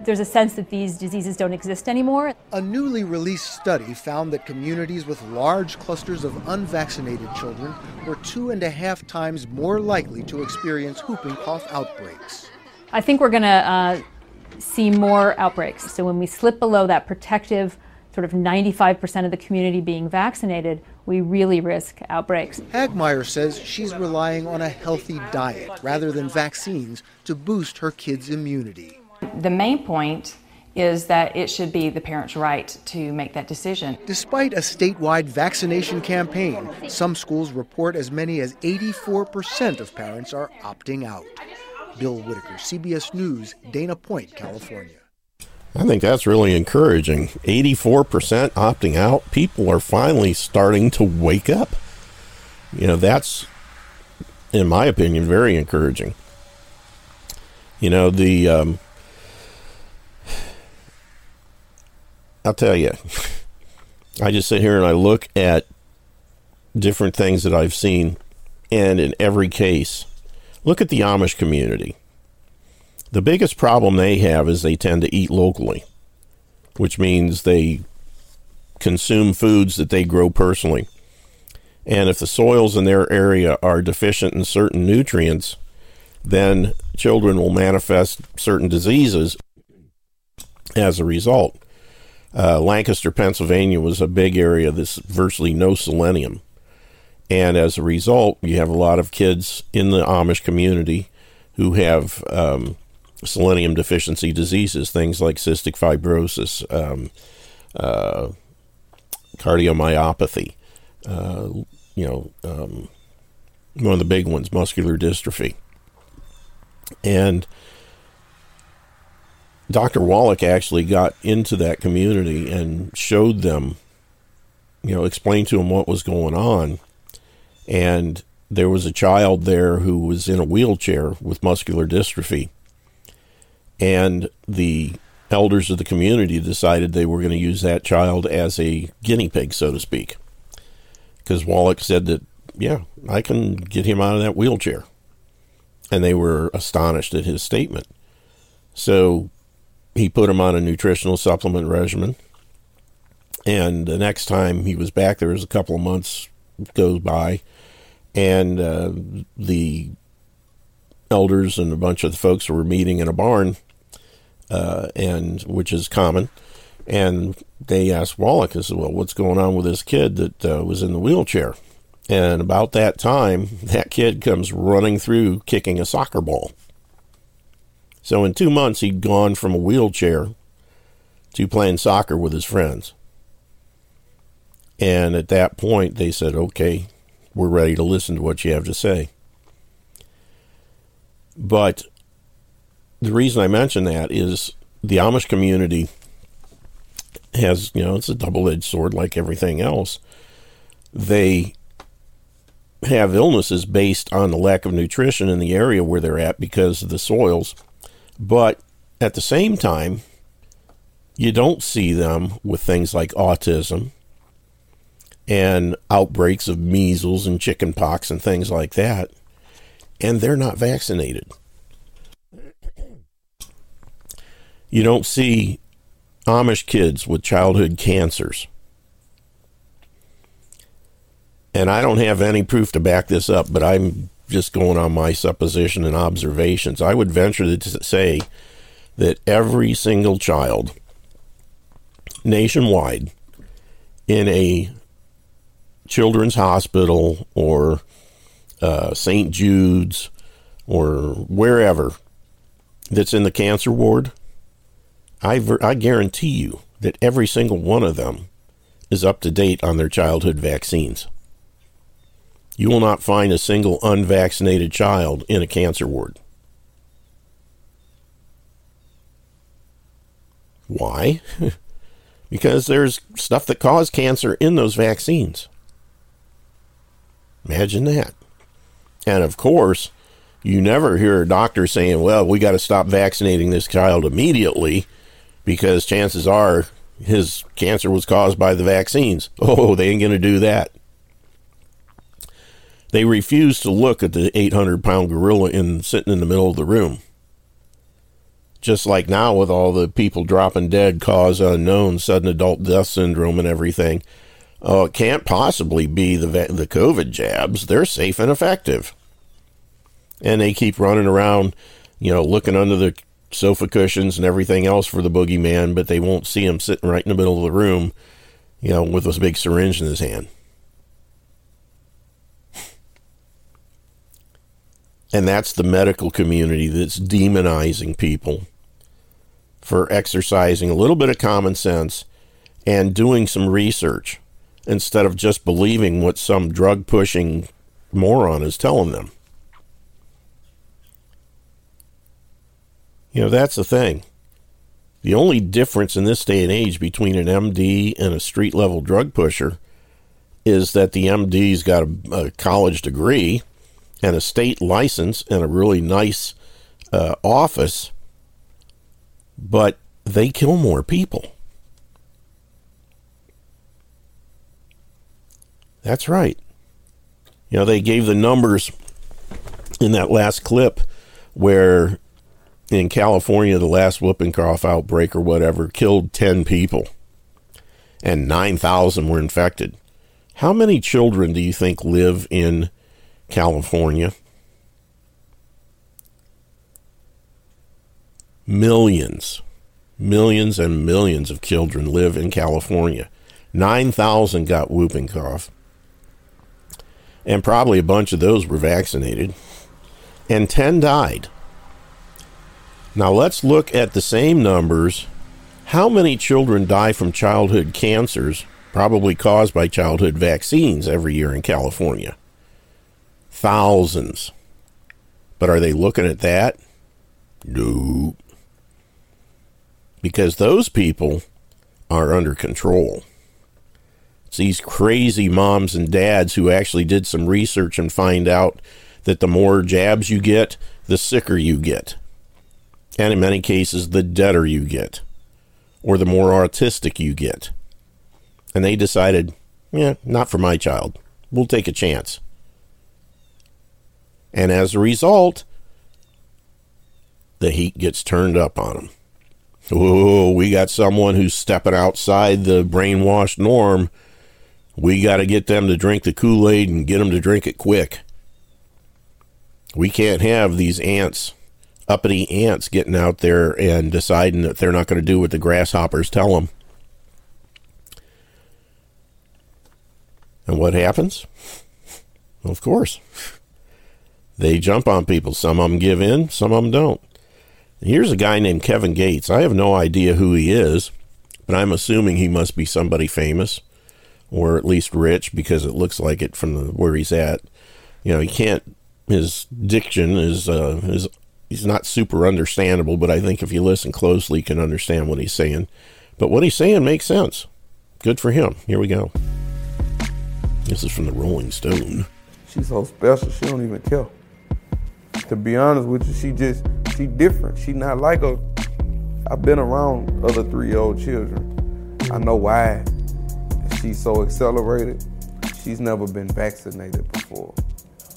there's a sense that these diseases don't exist anymore. A newly released study found that communities with large clusters of unvaccinated children were two and a half times more likely to experience whooping cough outbreaks. I think we're going to uh, see more outbreaks. So when we slip below that protective sort of 95% of the community being vaccinated, we really risk outbreaks. Hagmeyer says she's relying on a healthy diet rather than vaccines to boost her kids' immunity. The main point is that it should be the parent's right to make that decision. Despite a statewide vaccination campaign, some schools report as many as 84% of parents are opting out. Bill Whitaker, CBS News, Dana Point, California. I think that's really encouraging. 84% opting out. People are finally starting to wake up. You know, that's, in my opinion, very encouraging. You know, the, um, I'll tell you, I just sit here and I look at different things that I've seen, and in every case, look at the Amish community. The biggest problem they have is they tend to eat locally, which means they consume foods that they grow personally. And if the soils in their area are deficient in certain nutrients, then children will manifest certain diseases as a result. Uh, Lancaster, Pennsylvania was a big area that's virtually no selenium. And as a result, you have a lot of kids in the Amish community who have um, selenium deficiency diseases, things like cystic fibrosis, um, uh, cardiomyopathy, uh, you know, um, one of the big ones, muscular dystrophy. And Dr. Wallach actually got into that community and showed them, you know, explained to them what was going on. And there was a child there who was in a wheelchair with muscular dystrophy. And the elders of the community decided they were going to use that child as a guinea pig, so to speak. Because Wallach said that, yeah, I can get him out of that wheelchair. And they were astonished at his statement. So he put him on a nutritional supplement regimen. And the next time he was back, there was a couple of months goes by, and uh, the elders and a bunch of the folks were meeting in a barn, uh, and which is common. And they asked Wallach, I said, "Well, what's going on with this kid that uh, was in the wheelchair?" And about that time, that kid comes running through, kicking a soccer ball. So in two months, he'd gone from a wheelchair to playing soccer with his friends. And at that point, they said, okay, we're ready to listen to what you have to say. But the reason I mention that is the Amish community has, you know, it's a double edged sword like everything else. They have illnesses based on the lack of nutrition in the area where they're at because of the soils but at the same time, you don't see them with things like autism and outbreaks of measles and chickenpox and things like that, and they're not vaccinated. You don't see Amish kids with childhood cancers. And I don't have any proof to back this up, but I'm just going on my supposition and observations, I would venture to say that every single child nationwide in a children's hospital or uh, St. Jude's or wherever that's in the cancer ward, I, ver- I guarantee you that every single one of them is up to date on their childhood vaccines. You will not find a single unvaccinated child in a cancer ward. Why? because there's stuff that cause cancer in those vaccines. Imagine that. And of course, you never hear a doctor saying, well, we got to stop vaccinating this child immediately because chances are his cancer was caused by the vaccines. Oh, they ain't going to do that. They refused to look at the 800 pound gorilla in sitting in the middle of the room. Just like now with all the people dropping dead, cause unknown, sudden adult death syndrome, and everything. Oh, it can't possibly be the the COVID jabs. They're safe and effective, and they keep running around, you know, looking under the sofa cushions and everything else for the boogeyman, but they won't see him sitting right in the middle of the room, you know, with this big syringe in his hand. And that's the medical community that's demonizing people for exercising a little bit of common sense and doing some research instead of just believing what some drug pushing moron is telling them. You know, that's the thing. The only difference in this day and age between an MD and a street level drug pusher is that the MD's got a, a college degree and a state license and a really nice uh, office, but they kill more people. That's right. You know, they gave the numbers in that last clip where in California, the last whooping cough outbreak or whatever killed 10 people and 9,000 were infected. How many children do you think live in California? Millions, millions and millions of children live in California. 9,000 got whooping cough. And probably a bunch of those were vaccinated. And 10 died. Now let's look at the same numbers. How many children die from childhood cancers, probably caused by childhood vaccines, every year in California? Thousands. But are they looking at that? No because those people are under control. It's these crazy moms and dads who actually did some research and find out that the more jabs you get, the sicker you get. And in many cases, the deader you get, or the more artistic you get. And they decided, yeah, not for my child. We'll take a chance. And as a result, the heat gets turned up on them. Oh, we got someone who's stepping outside the brainwashed norm. We got to get them to drink the Kool Aid and get them to drink it quick. We can't have these ants, uppity ants, getting out there and deciding that they're not going to do what the grasshoppers tell them. And what happens? Of course, they jump on people. Some of them give in, some of them don't. Here's a guy named Kevin Gates. I have no idea who he is, but I'm assuming he must be somebody famous or at least rich because it looks like it from the, where he's at. You know, he can't. His diction is uh, is he's not super understandable, but I think if you listen closely, you can understand what he's saying. But what he's saying makes sense. Good for him. Here we go. This is from the Rolling Stone. She's so special, she don't even care. To be honest with you, she just she different. She not like a. I've been around other three-year-old children. I know why she's so accelerated. She's never been vaccinated before.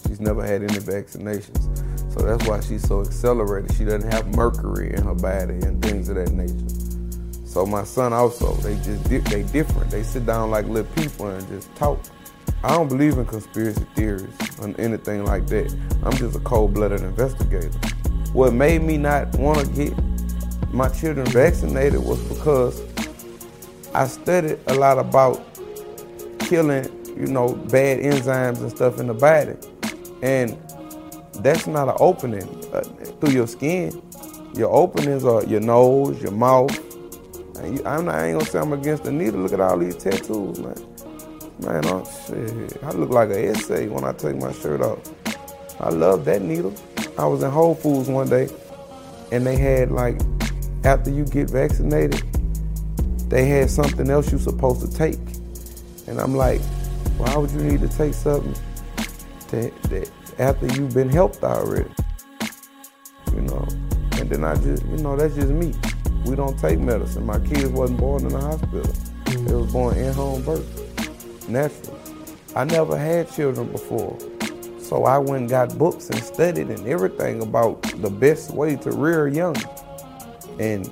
She's never had any vaccinations. So that's why she's so accelerated. She doesn't have mercury in her body and things of that nature. So my son also, they just they different. They sit down like little people and just talk. I don't believe in conspiracy theories or anything like that. I'm just a cold-blooded investigator. What made me not want to get my children vaccinated was because I studied a lot about killing, you know, bad enzymes and stuff in the body. And that's not an opening uh, through your skin. Your openings are your nose, your mouth. You, I'm not, I ain't gonna say I'm against the needle. Look at all these tattoos, man. Man, oh, shit. I look like an essay when I take my shirt off. I love that needle. I was in Whole Foods one day and they had like, after you get vaccinated, they had something else you're supposed to take. And I'm like, why would you need to take something to, that after you've been helped already? You know, and then I just, you know, that's just me. We don't take medicine. My kids wasn't born in the hospital. They was born in-home birth, natural. I never had children before. So I went and got books and studied and everything about the best way to rear young. And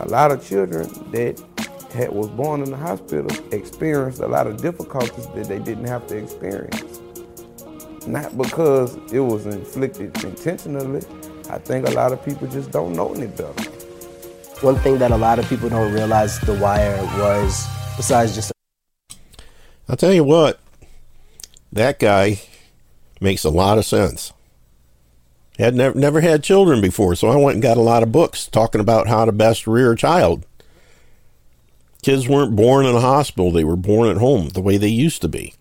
a lot of children that had, was born in the hospital experienced a lot of difficulties that they didn't have to experience. Not because it was inflicted intentionally. I think a lot of people just don't know any better. One thing that a lot of people don't realize The Wire was, besides just. I'll tell you what, that guy makes a lot of sense. Had never never had children before, so I went and got a lot of books talking about how to best rear a child. Kids weren't born in a hospital; they were born at home, the way they used to be.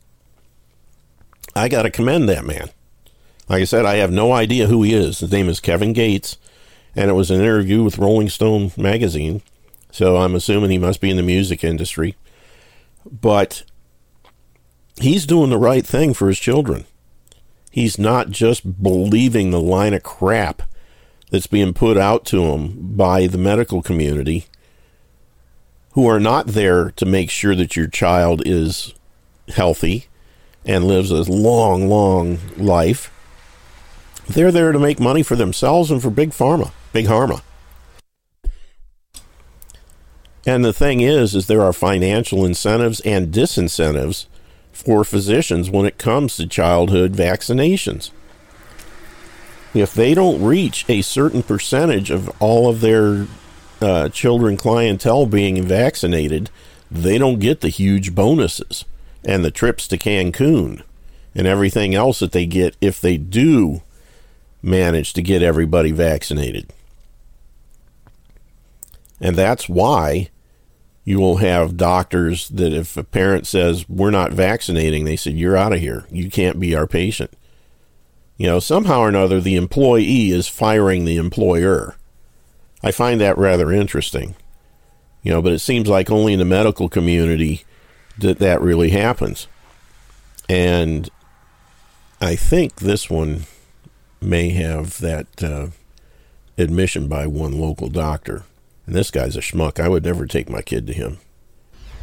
I got to commend that man. Like I said, I have no idea who he is. His name is Kevin Gates, and it was an interview with Rolling Stone magazine. So I'm assuming he must be in the music industry. But he's doing the right thing for his children. He's not just believing the line of crap that's being put out to him by the medical community who are not there to make sure that your child is healthy and lives a long, long life. They're there to make money for themselves and for Big Pharma, Big Pharma. And the thing is, is there are financial incentives and disincentives for physicians when it comes to childhood vaccinations. If they don't reach a certain percentage of all of their uh, children clientele being vaccinated, they don't get the huge bonuses and the trips to Cancun and everything else that they get if they do manage to get everybody vaccinated. And that's why you will have doctors that if a parent says we're not vaccinating they said you're out of here. You can't be our patient. You know somehow or another the employee is firing the employer. I find that rather interesting. You know but it seems like only in the medical community that that really happens and i think this one may have that uh, admission by one local doctor and this guy's a schmuck. I would never take my kid to him.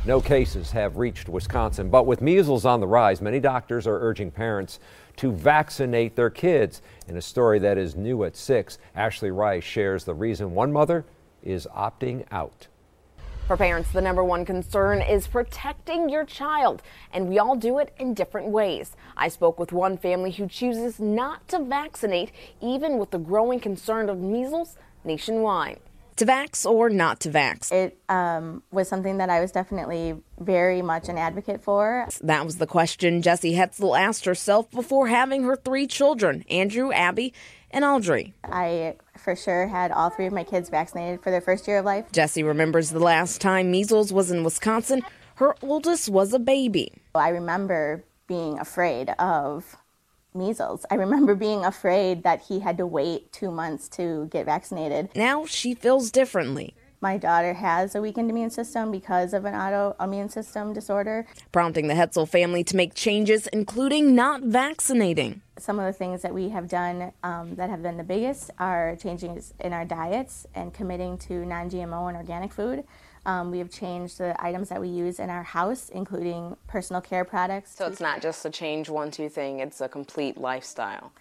No cases have reached Wisconsin, but with measles on the rise, many doctors are urging parents to vaccinate their kids. In a story that is new at 6, Ashley Rice shares the reason one mother is opting out. For parents, the number one concern is protecting your child, and we all do it in different ways. I spoke with one family who chooses not to vaccinate, even with the growing concern of measles nationwide to vax or not to vax? It um, was something that I was definitely very much an advocate for. That was the question Jessie Hetzel asked herself before having her three children Andrew, Abby, and Audrey. I for sure had all three of my kids vaccinated for their first year of life. Jessie remembers the last time measles was in Wisconsin. Her oldest was a baby. I remember being afraid of measles. I remember being afraid that he had to wait two months to get vaccinated. Now she feels differently. My daughter has a weakened immune system because of an autoimmune system disorder, prompting the Hetzel family to make changes, including not vaccinating. Some of the things that we have done um, that have been the biggest are changes in our diets and committing to non GMO and organic food. Um, we have changed the items that we use in our house, including personal care products. So it's not just a change one two thing, it's a complete lifestyle.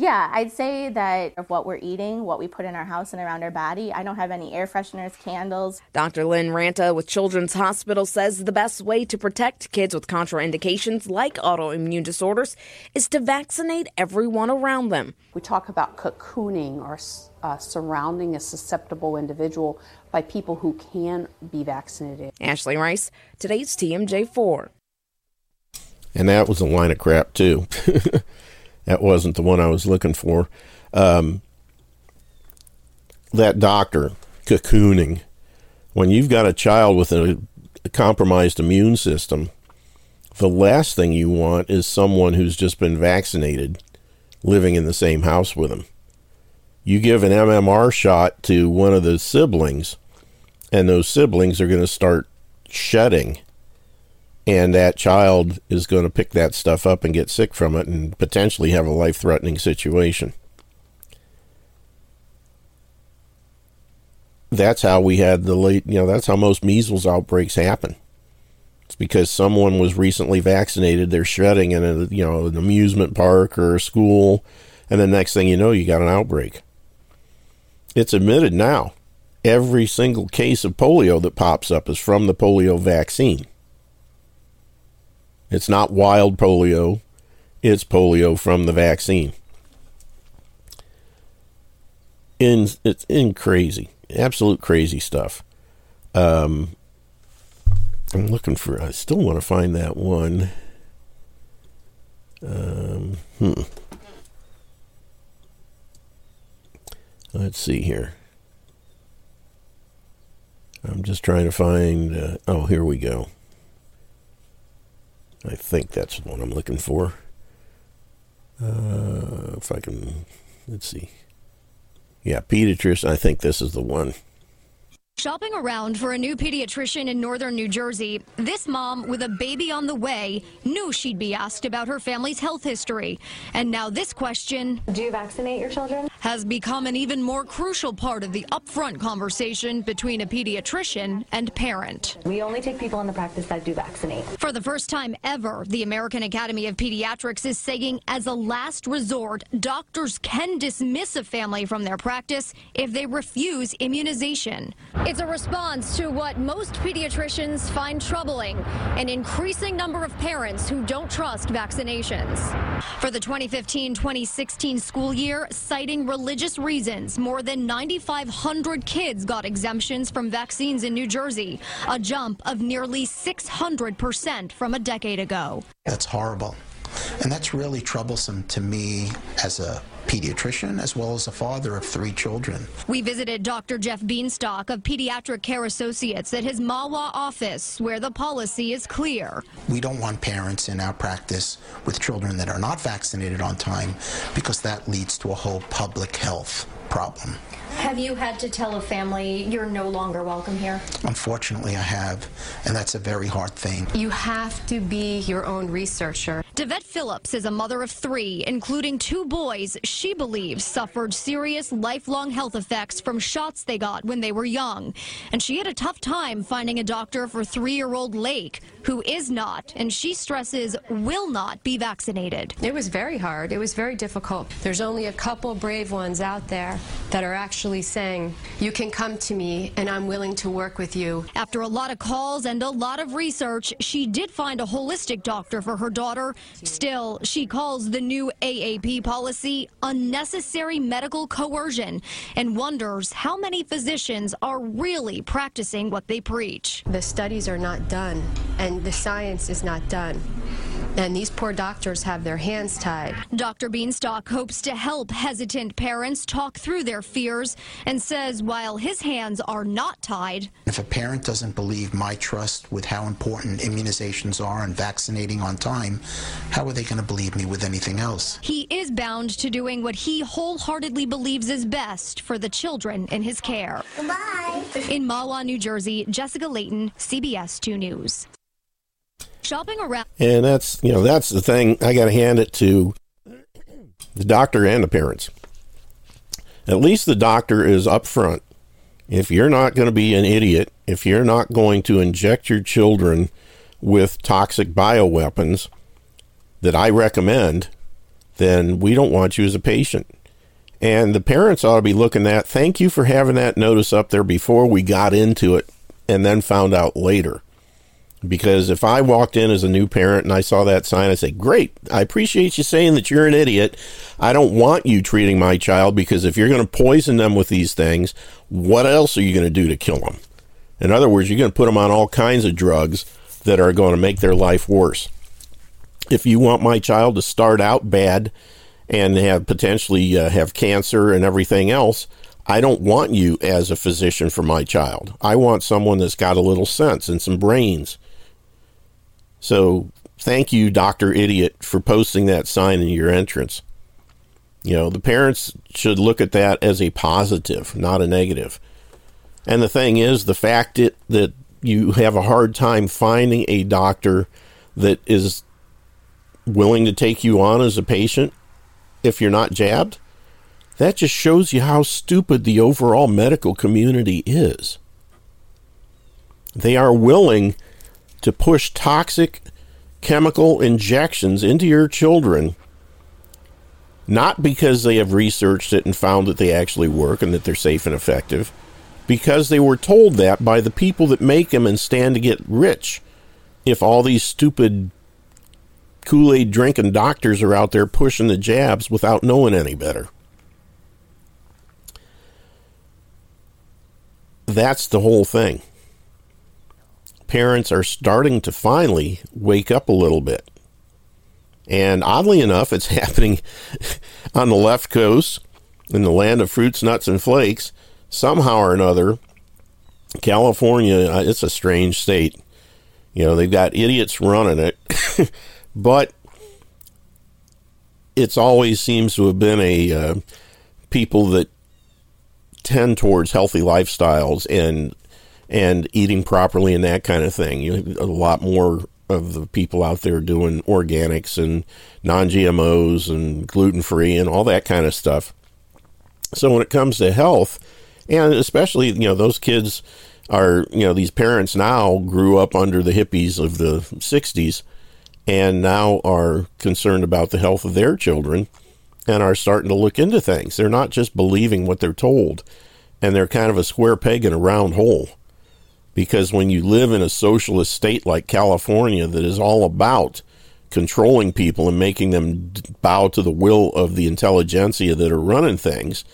Yeah, I'd say that of what we're eating, what we put in our house and around our body, I don't have any air fresheners, candles. Dr. Lynn Ranta with Children's Hospital says the best way to protect kids with contraindications like autoimmune disorders is to vaccinate everyone around them. We talk about cocooning or uh, surrounding a susceptible individual by people who can be vaccinated. Ashley Rice, today's TMJ4. And that was a line of crap, too. that wasn't the one I was looking for. Um, that doctor, cocooning, when you've got a child with a, a compromised immune system, the last thing you want is someone who's just been vaccinated living in the same house with them. You give an MMR shot to one of the siblings, and those siblings are going to start shedding and that child is going to pick that stuff up and get sick from it and potentially have a life threatening situation. That's how we had the late, you know, that's how most measles outbreaks happen. It's because someone was recently vaccinated, they're shedding in a, you know, an amusement park or a school, and the next thing you know, you got an outbreak. It's admitted now every single case of polio that pops up is from the polio vaccine. It's not wild polio, it's polio from the vaccine. In it's in crazy, absolute crazy stuff. Um, I'm looking for. I still want to find that one. Um, hmm. Let's see here. I'm just trying to find. Uh, oh, here we go. I think that's the one I'm looking for. Uh, if I can, let's see. Yeah, pediatrician. I think this is the one. Shopping around for a new pediatrician in northern New Jersey, this mom with a baby on the way knew she'd be asked about her family's health history. And now this question Do you vaccinate your children? has become an even more crucial part of the upfront conversation between a pediatrician and parent. We only take people in the practice that do vaccinate. For the first time ever, the American Academy of Pediatrics is saying, as a last resort, doctors can dismiss a family from their practice if they refuse immunization. It's a response to what most pediatricians find troubling an increasing number of parents who don't trust vaccinations. For the 2015 2016 school year, citing religious reasons, more than 9,500 kids got exemptions from vaccines in New Jersey, a jump of nearly 600% from a decade ago. That's horrible. And that's really troublesome to me as a pediatrician as well as a father of three children. We visited Dr. Jeff Bienstock of Pediatric Care Associates at his Mahwah office, where the policy is clear. We don't want parents in our practice with children that are not vaccinated on time because that leads to a whole public health problem. Have you had to tell a family you're no longer welcome here? Unfortunately, I have, and that's a very hard thing. You have to be your own researcher. Devette Phillips is a mother of three, including two boys she believes suffered serious lifelong health effects from shots they got when they were young. And she had a tough time finding a doctor for three year old Lake, who is not, and she stresses will not be vaccinated. It was very hard. It was very difficult. There's only a couple brave ones out there that are actually saying, You can come to me and I'm willing to work with you. After a lot of calls and a lot of research, she did find a holistic doctor for her daughter. Still, she calls the new AAP policy unnecessary medical coercion and wonders how many physicians are really practicing what they preach. The studies are not done and the science is not done. And these poor doctors have their hands tied. Dr. Bienstock hopes to help hesitant parents talk through their fears and says while his hands are not tied, If a parent doesn't believe my trust with how important immunizations are and vaccinating on time, how are they going to believe me with anything else? he is bound to doing what he wholeheartedly believes is best for the children in his care. Goodbye. In Mahwah, New Jersey, Jessica Layton, CBS 2 News. Shopping around. And that's you know that's the thing. I got to hand it to the doctor and the parents. At least the doctor is upfront. If you're not going to be an idiot, if you're not going to inject your children with toxic bioweapons that I recommend, then we don't want you as a patient. And the parents ought to be looking at, thank you for having that notice up there before we got into it and then found out later. Because if I walked in as a new parent and I saw that sign, I'd say, Great, I appreciate you saying that you're an idiot. I don't want you treating my child because if you're going to poison them with these things, what else are you going to do to kill them? In other words, you're going to put them on all kinds of drugs that are going to make their life worse. If you want my child to start out bad and have potentially uh, have cancer and everything else, I don't want you as a physician for my child. I want someone that's got a little sense and some brains. So thank you, Dr. Idiot, for posting that sign in your entrance. You know, the parents should look at that as a positive, not a negative. And the thing is, the fact it, that you have a hard time finding a doctor that is willing to take you on as a patient if you're not jabbed, that just shows you how stupid the overall medical community is. They are willing to push toxic chemical injections into your children not because they have researched it and found that they actually work and that they're safe and effective, because they were told that by the people that make them and stand to get rich. If all these stupid Kool Aid drinking doctors are out there pushing the jabs without knowing any better. That's the whole thing. Parents are starting to finally wake up a little bit. And oddly enough, it's happening on the left coast in the land of fruits, nuts, and flakes, somehow or another, California, uh, it's a strange state. You know, they've got idiots running it, but it's always seems to have been a uh, people that tend towards healthy lifestyles and and eating properly and that kind of thing. You have a lot more of the people out there doing organics and non-GMOs and gluten-free and all that kind of stuff. So when it comes to health, and especially you know those kids are you know these parents now grew up under the hippies of the 60s and now are concerned about the health of their children and are starting to look into things. They're not just believing what they're told, and they're kind of a square peg in a round hole. Because when you live in a socialist state like California that is all about controlling people and making them bow to the will of the intelligentsia that are running things,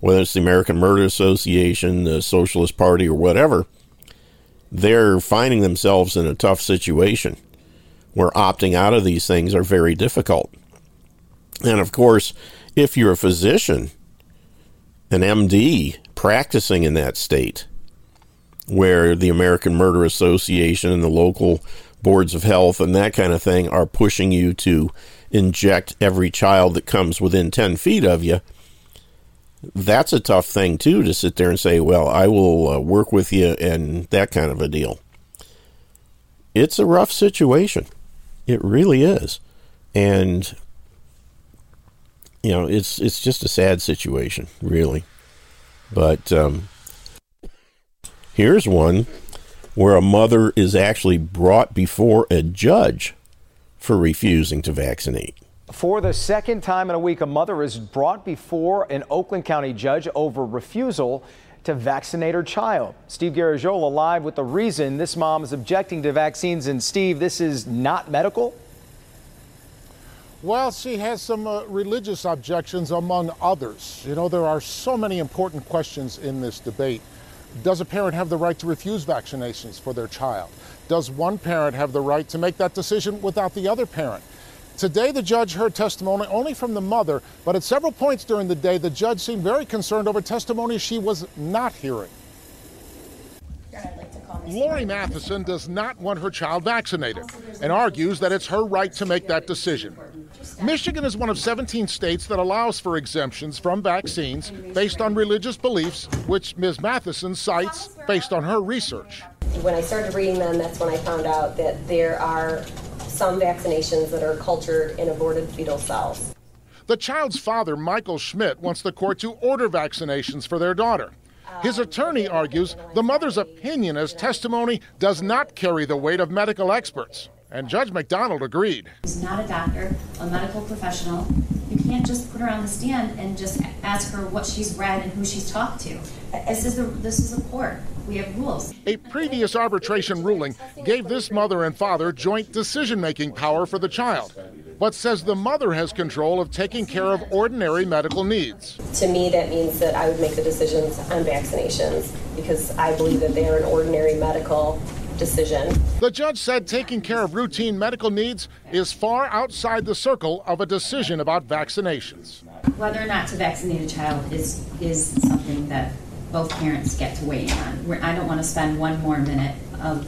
whether it's the American Murder Association, the Socialist Party, or whatever, they're finding themselves in a tough situation where opting out of these things are very difficult. And of course, if you're a physician, an MD practicing in that state, where the American Murder Association and the local boards of health and that kind of thing are pushing you to inject every child that comes within 10 feet of you, that's a tough thing too to sit there and say, well, I will uh, work with you and that kind of a deal. It's a rough situation. It really is. And you know, it's it's just a sad situation, really. But um, here's one where a mother is actually brought before a judge for refusing to vaccinate. For the second time in a week, a mother is brought before an Oakland County judge over refusal to vaccinate her child. Steve Garagiola live with the reason this mom is objecting to vaccines. And Steve, this is not medical? Well, she has some uh, religious objections among others. You know, there are so many important questions in this debate. Does a parent have the right to refuse vaccinations for their child? Does one parent have the right to make that decision without the other parent? Today, the judge heard testimony only from the mother, but at several points during the day, the judge seemed very concerned over testimony she was not hearing. Lori Matheson does not want her child vaccinated and argues that it's her right to make that decision. Michigan is one of 17 states that allows for exemptions from vaccines based on religious beliefs, which Ms. Matheson cites based on her research. When I started reading them, that's when I found out that there are some vaccinations that are cultured in aborted fetal cells. The child's father, Michael Schmidt, wants the court to order vaccinations for their daughter. His attorney argues the mother's opinion as testimony does not carry the weight of medical experts. And Judge McDonald agreed. She's not a doctor, a medical professional. You can't just put her on the stand and just ask her what she's read and who she's talked to. This is a, this is a court. We have rules. A previous arbitration ruling gave this mother and father joint decision making power for the child, but says the mother has control of taking care of ordinary medical needs. To me, that means that I would make the decisions on vaccinations because I believe that they are an ordinary medical decision. The judge said taking care of routine medical needs is far outside the circle of a decision about vaccinations. Whether or not to vaccinate a child is is something that both parents get to weigh in on. We're, I don't want to spend one more minute of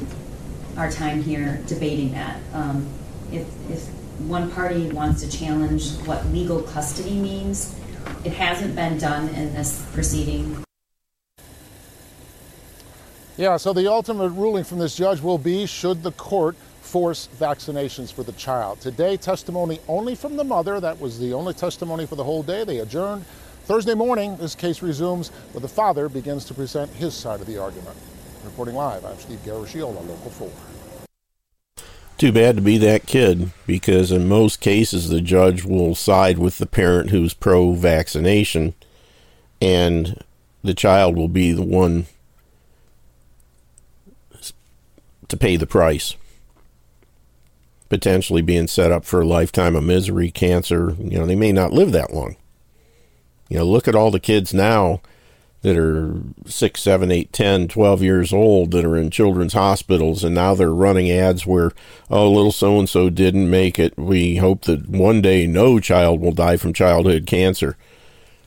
our time here debating that. Um, if, if one party wants to challenge what legal custody means, it hasn't been done in this proceeding. Yeah, so the ultimate ruling from this judge will be should the court force vaccinations for the child. Today, testimony only from the mother. That was the only testimony for the whole day. They adjourned. Thursday morning, this case resumes, where the father begins to present his side of the argument. Reporting live, I'm Steve Garagiola, Local 4. Too bad to be that kid, because in most cases, the judge will side with the parent who's pro vaccination, and the child will be the one to pay the price. Potentially being set up for a lifetime of misery, cancer. You know, they may not live that long. You know, look at all the kids now that are six, seven, eight, ten, twelve years old that are in children's hospitals, and now they're running ads where, oh, little so and so didn't make it. We hope that one day no child will die from childhood cancer.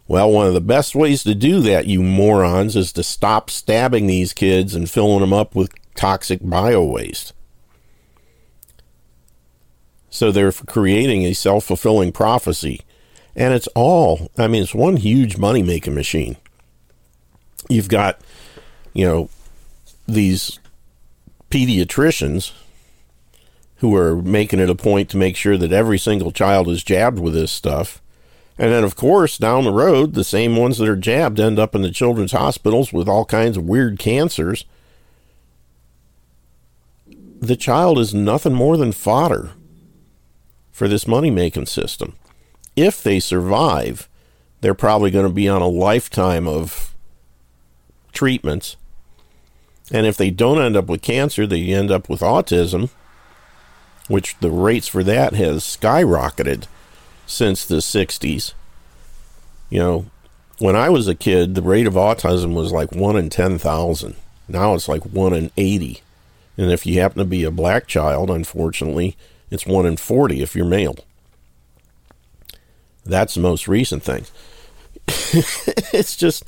Well, one of the best ways to do that, you morons, is to stop stabbing these kids and filling them up with toxic bio waste. So they're creating a self fulfilling prophecy. And it's all, I mean, it's one huge money making machine. You've got, you know, these pediatricians who are making it a point to make sure that every single child is jabbed with this stuff. And then, of course, down the road, the same ones that are jabbed end up in the children's hospitals with all kinds of weird cancers. The child is nothing more than fodder for this money making system. If they survive, they're probably going to be on a lifetime of treatments. And if they don't end up with cancer, they end up with autism which the rates for that has skyrocketed since the 60s. You know, when I was a kid, the rate of autism was like 1 in 10,000. Now it's like 1 in 80. And if you happen to be a black child, unfortunately, it's 1 in 40 if you're male. That's the most recent thing. it's just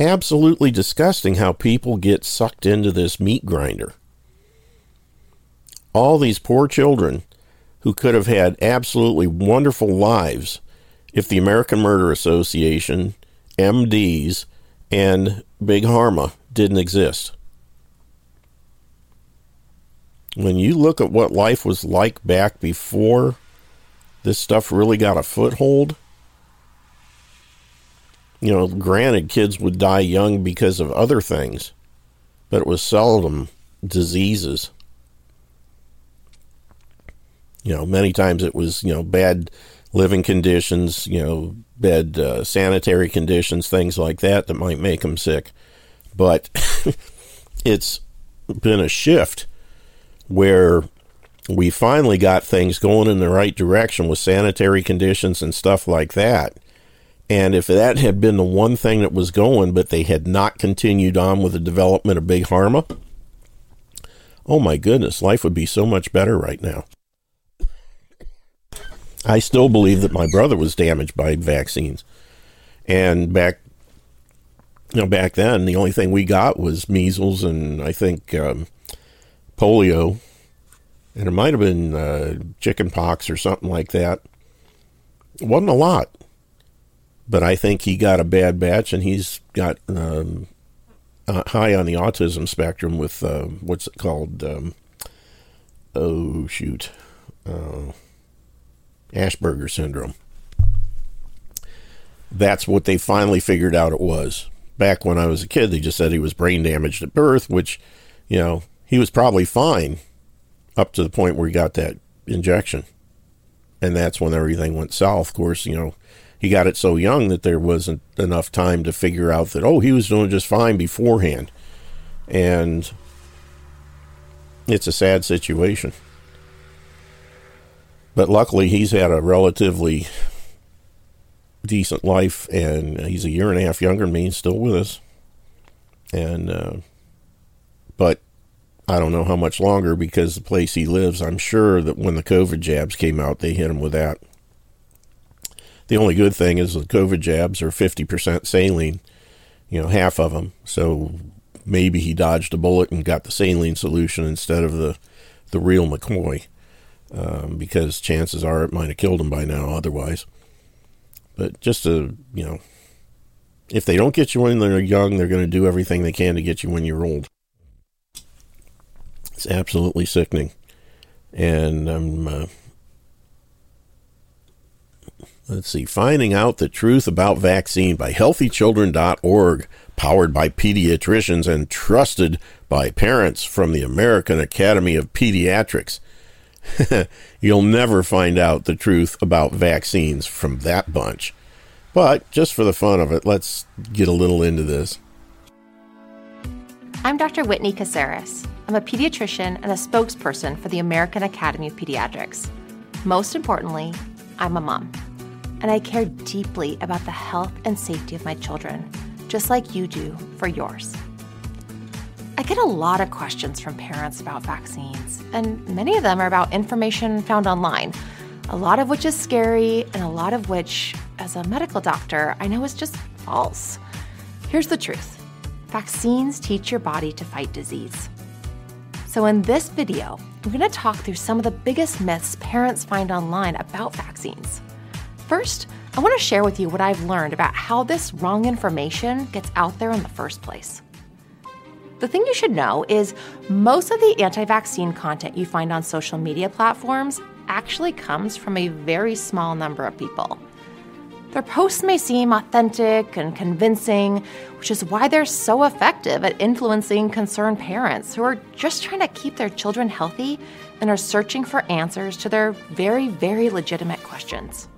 absolutely disgusting how people get sucked into this meat grinder all these poor children who could have had absolutely wonderful lives if the American Murder Association, MDs, and Big Pharma didn't exist. When you look at what life was like back before this stuff really got a foothold, you know, granted, kids would die young because of other things, but it was seldom diseases you know, many times it was, you know, bad living conditions, you know, bad uh, sanitary conditions, things like that that might make them sick. But it's been a shift where we finally got things going in the right direction with sanitary conditions and stuff like that. And if that had been the one thing that was going, but they had not continued on with the development of Big Pharma, oh my goodness, life would be so much better right now. I still believe that my brother was damaged by vaccines. And back, you know, back then, the only thing we got was measles and I think um, polio, and it might have been uh, chicken pox or something like that. It wasn't a lot, but I think he got a bad batch, and he's got um, uh, high on the autism spectrum with uh, what's it called? Um, oh shoot. Uh, Asperger syndrome. That's what they finally figured out it was. Back when I was a kid, they just said he was brain damaged at birth, which, you know, he was probably fine up to the point where he got that injection. And that's when everything went south. Of course, you know, he got it so young that there wasn't enough time to figure out that, oh, he was doing just fine beforehand. And it's a sad situation. But luckily, he's had a relatively decent life, and he's a year and a half younger than me. Still with us, and uh, but I don't know how much longer because the place he lives. I'm sure that when the COVID jabs came out, they hit him with that. The only good thing is the COVID jabs are 50% saline, you know, half of them. So maybe he dodged a bullet and got the saline solution instead of the the real McCoy um, because chances are it might have killed him by now otherwise. But just to, you know, if they don't get you when they're young, they're going to do everything they can to get you when you're old. It's absolutely sickening. And um, uh, let's see, finding out the truth about vaccine by healthychildren.org, powered by pediatricians and trusted by parents from the American Academy of Pediatrics. You'll never find out the truth about vaccines from that bunch. But just for the fun of it, let's get a little into this. I'm Dr. Whitney Casares. I'm a pediatrician and a spokesperson for the American Academy of Pediatrics. Most importantly, I'm a mom. And I care deeply about the health and safety of my children, just like you do for yours. I get a lot of questions from parents about vaccines, and many of them are about information found online, a lot of which is scary and a lot of which as a medical doctor, I know is just false. Here's the truth vaccines teach your body to fight disease. So, in this video, we're going to talk through some of the biggest myths parents find online about vaccines. First, I want to share with you what I've learned about how this wrong information gets out there in the first place. The thing you should know is most of the anti vaccine content you find on social media platforms actually comes from a very small number of people. Their posts may seem authentic and convincing, which is why they're so effective at influencing concerned parents who are just trying to keep their children healthy and are searching for answers to their very, very legitimate questions.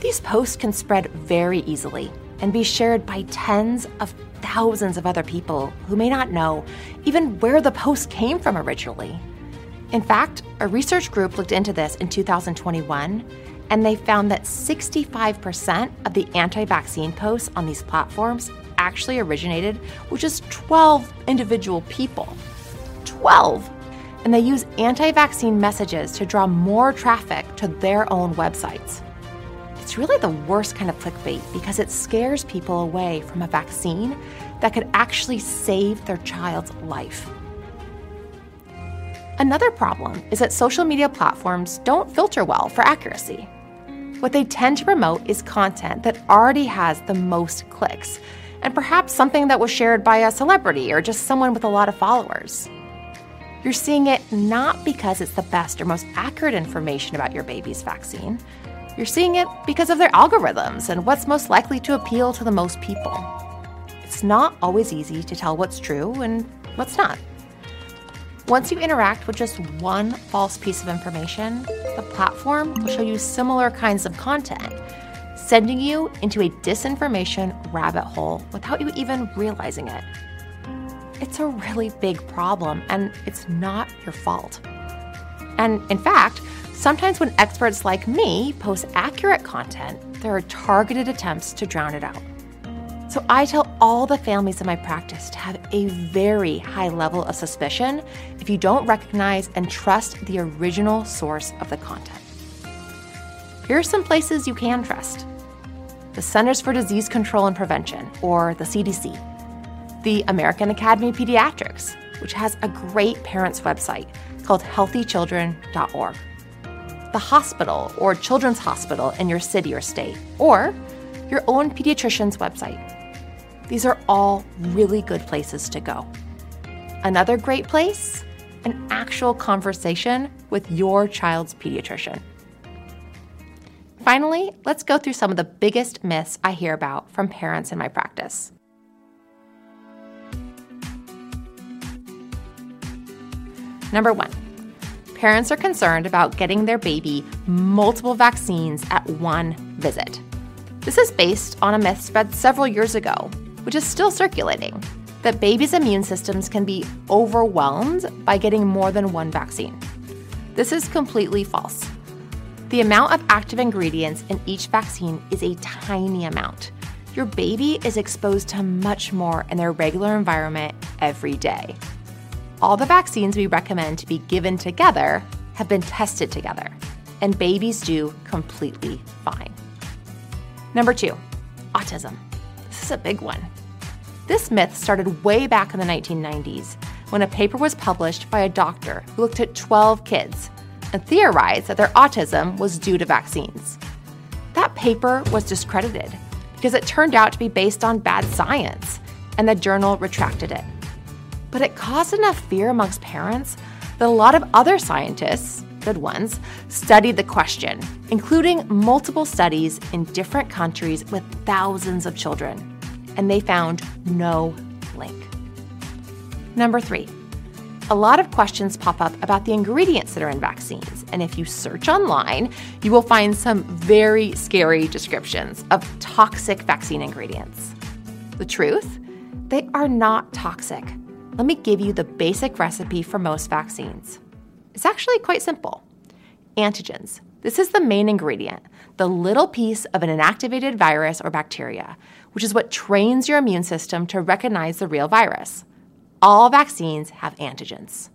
These posts can spread very easily and be shared by tens of thousands of other people who may not know even where the post came from originally. In fact, a research group looked into this in 2021 and they found that 65% of the anti vaccine posts on these platforms actually originated with just 12 individual people. 12! And they use anti vaccine messages to draw more traffic to their own websites. It's really the worst kind of clickbait because it scares people away from a vaccine that could actually save their child's life. Another problem is that social media platforms don't filter well for accuracy. What they tend to promote is content that already has the most clicks, and perhaps something that was shared by a celebrity or just someone with a lot of followers. You're seeing it not because it's the best or most accurate information about your baby's vaccine. You're seeing it because of their algorithms and what's most likely to appeal to the most people. It's not always easy to tell what's true and what's not. Once you interact with just one false piece of information, the platform will show you similar kinds of content, sending you into a disinformation rabbit hole without you even realizing it. It's a really big problem, and it's not your fault. And in fact, sometimes when experts like me post accurate content, there are targeted attempts to drown it out. So I tell all the families in my practice to have a very high level of suspicion if you don't recognize and trust the original source of the content. Here are some places you can trust the Centers for Disease Control and Prevention, or the CDC, the American Academy of Pediatrics, which has a great parents' website called healthychildren.org, the hospital or children's hospital in your city or state, or your own pediatrician's website. These are all really good places to go. Another great place? An actual conversation with your child's pediatrician. Finally, let's go through some of the biggest myths I hear about from parents in my practice. Number one, parents are concerned about getting their baby multiple vaccines at one visit. This is based on a myth spread several years ago which is still circulating, that babies' immune systems can be overwhelmed by getting more than one vaccine. This is completely false. The amount of active ingredients in each vaccine is a tiny amount. Your baby is exposed to much more in their regular environment every day. All the vaccines we recommend to be given together have been tested together, and babies do completely fine. Number two, autism. This is a big one. This myth started way back in the 1990s when a paper was published by a doctor who looked at 12 kids and theorized that their autism was due to vaccines. That paper was discredited because it turned out to be based on bad science, and the journal retracted it. But it caused enough fear amongst parents that a lot of other scientists, good ones, studied the question, including multiple studies in different countries with thousands of children and they found no link. Number three, a lot of questions pop up about the ingredients that are in vaccines. And if you search online, you will find some very scary descriptions of toxic vaccine ingredients. The truth? They are not toxic. Let me give you the basic recipe for most vaccines. It's actually quite simple antigens. This is the main ingredient, the little piece of an inactivated virus or bacteria, which is what trains your immune system to recognize the real virus. All vaccines have antigens.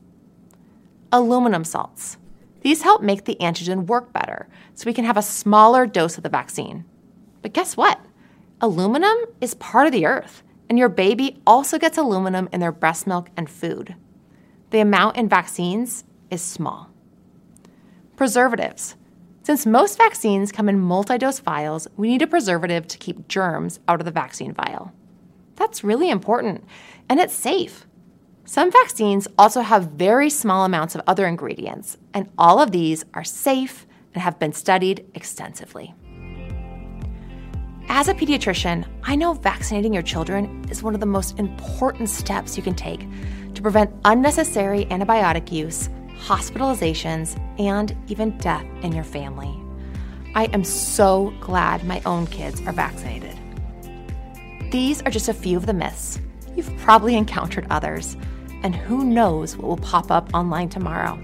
Aluminum salts. These help make the antigen work better so we can have a smaller dose of the vaccine. But guess what? Aluminum is part of the earth, and your baby also gets aluminum in their breast milk and food. The amount in vaccines is small. Preservatives. Since most vaccines come in multi dose vials, we need a preservative to keep germs out of the vaccine vial. That's really important, and it's safe. Some vaccines also have very small amounts of other ingredients, and all of these are safe and have been studied extensively. As a pediatrician, I know vaccinating your children is one of the most important steps you can take to prevent unnecessary antibiotic use, hospitalizations, and even death in your family. I am so glad my own kids are vaccinated. These are just a few of the myths. You've probably encountered others, and who knows what will pop up online tomorrow.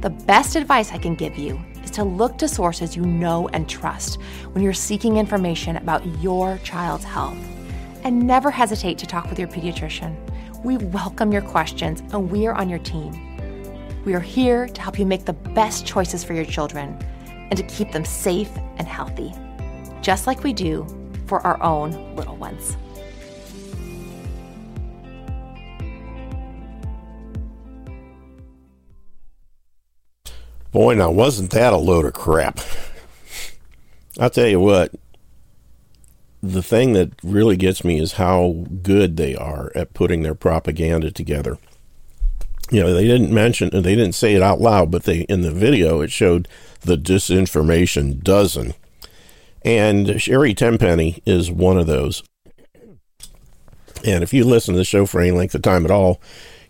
The best advice I can give you is to look to sources you know and trust when you're seeking information about your child's health. And never hesitate to talk with your pediatrician. We welcome your questions and we are on your team. We are here to help you make the best choices for your children and to keep them safe and healthy, just like we do for our own little ones. Boy, now wasn't that a load of crap? I'll tell you what, the thing that really gets me is how good they are at putting their propaganda together. You know, they didn't mention, they didn't say it out loud, but they in the video it showed the disinformation dozen, and Sherri Tenpenny is one of those. And if you listen to the show for any length of time at all,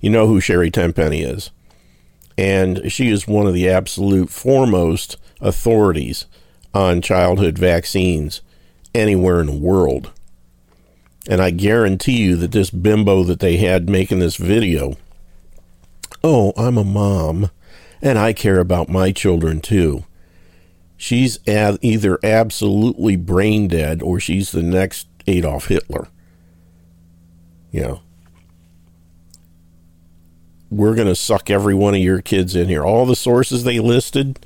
you know who Sherri Tenpenny is and she is one of the absolute foremost authorities on childhood vaccines anywhere in the world. And I guarantee you that this bimbo that they had making this video, oh, I'm a mom and I care about my children too. She's either absolutely brain dead or she's the next Adolf Hitler. You know, we're going to suck every one of your kids in here. All the sources they listed,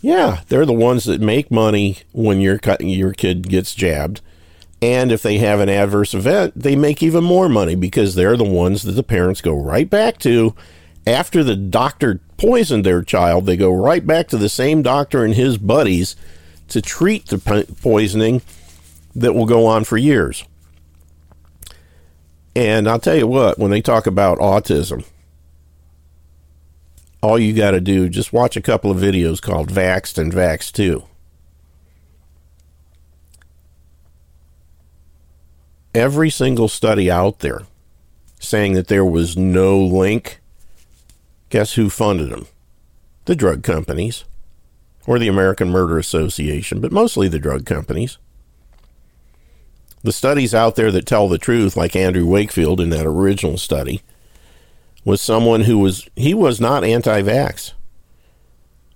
yeah, they're the ones that make money when your your kid gets jabbed. And if they have an adverse event, they make even more money because they're the ones that the parents go right back to after the doctor poisoned their child. They go right back to the same doctor and his buddies to treat the poisoning that will go on for years. And I'll tell you what, when they talk about autism, all you got to do just watch a couple of videos called Vaxxed and Vaxxed 2. Every single study out there saying that there was no link, guess who funded them? The drug companies or the American Murder Association, but mostly the drug companies. The studies out there that tell the truth, like Andrew Wakefield in that original study, was someone who was he was not anti-vax.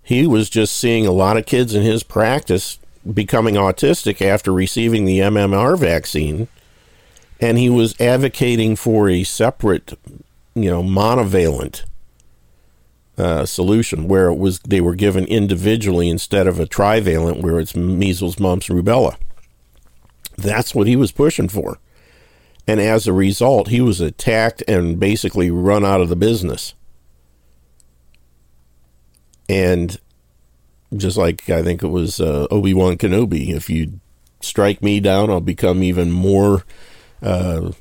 He was just seeing a lot of kids in his practice becoming autistic after receiving the MMR vaccine and he was advocating for a separate, you know, monovalent uh, solution where it was they were given individually instead of a trivalent where it's measles, mumps, rubella. That's what he was pushing for. And as a result, he was attacked and basically run out of the business. And just like I think it was uh, Obi Wan Kenobi, if you strike me down, I'll become even more uh,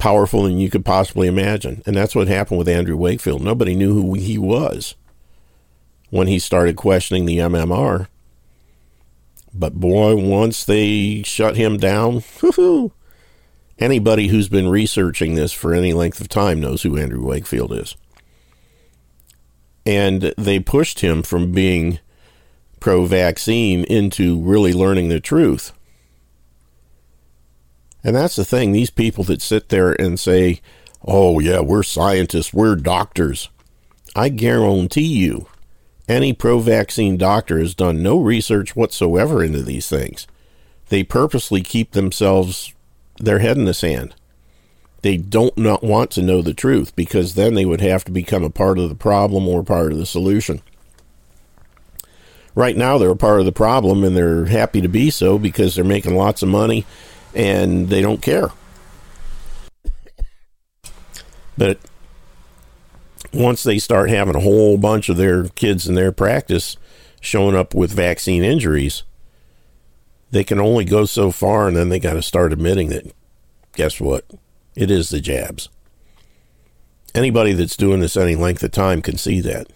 powerful than you could possibly imagine. And that's what happened with Andrew Wakefield. Nobody knew who he was when he started questioning the MMR. But boy, once they shut him down, Anybody who's been researching this for any length of time knows who Andrew Wakefield is. And they pushed him from being pro vaccine into really learning the truth. And that's the thing. These people that sit there and say, oh, yeah, we're scientists, we're doctors. I guarantee you, any pro vaccine doctor has done no research whatsoever into these things. They purposely keep themselves their head in the sand. They don't not want to know the truth because then they would have to become a part of the problem or part of the solution. Right now, they're a part of the problem, and they're happy to be so because they're making lots of money and they don't care. But once they start having a whole bunch of their kids in their practice showing up with vaccine injuries, they can only go so far, and then they got to start admitting that, guess what? It is the jabs. Anybody that's doing this any length of time can see that.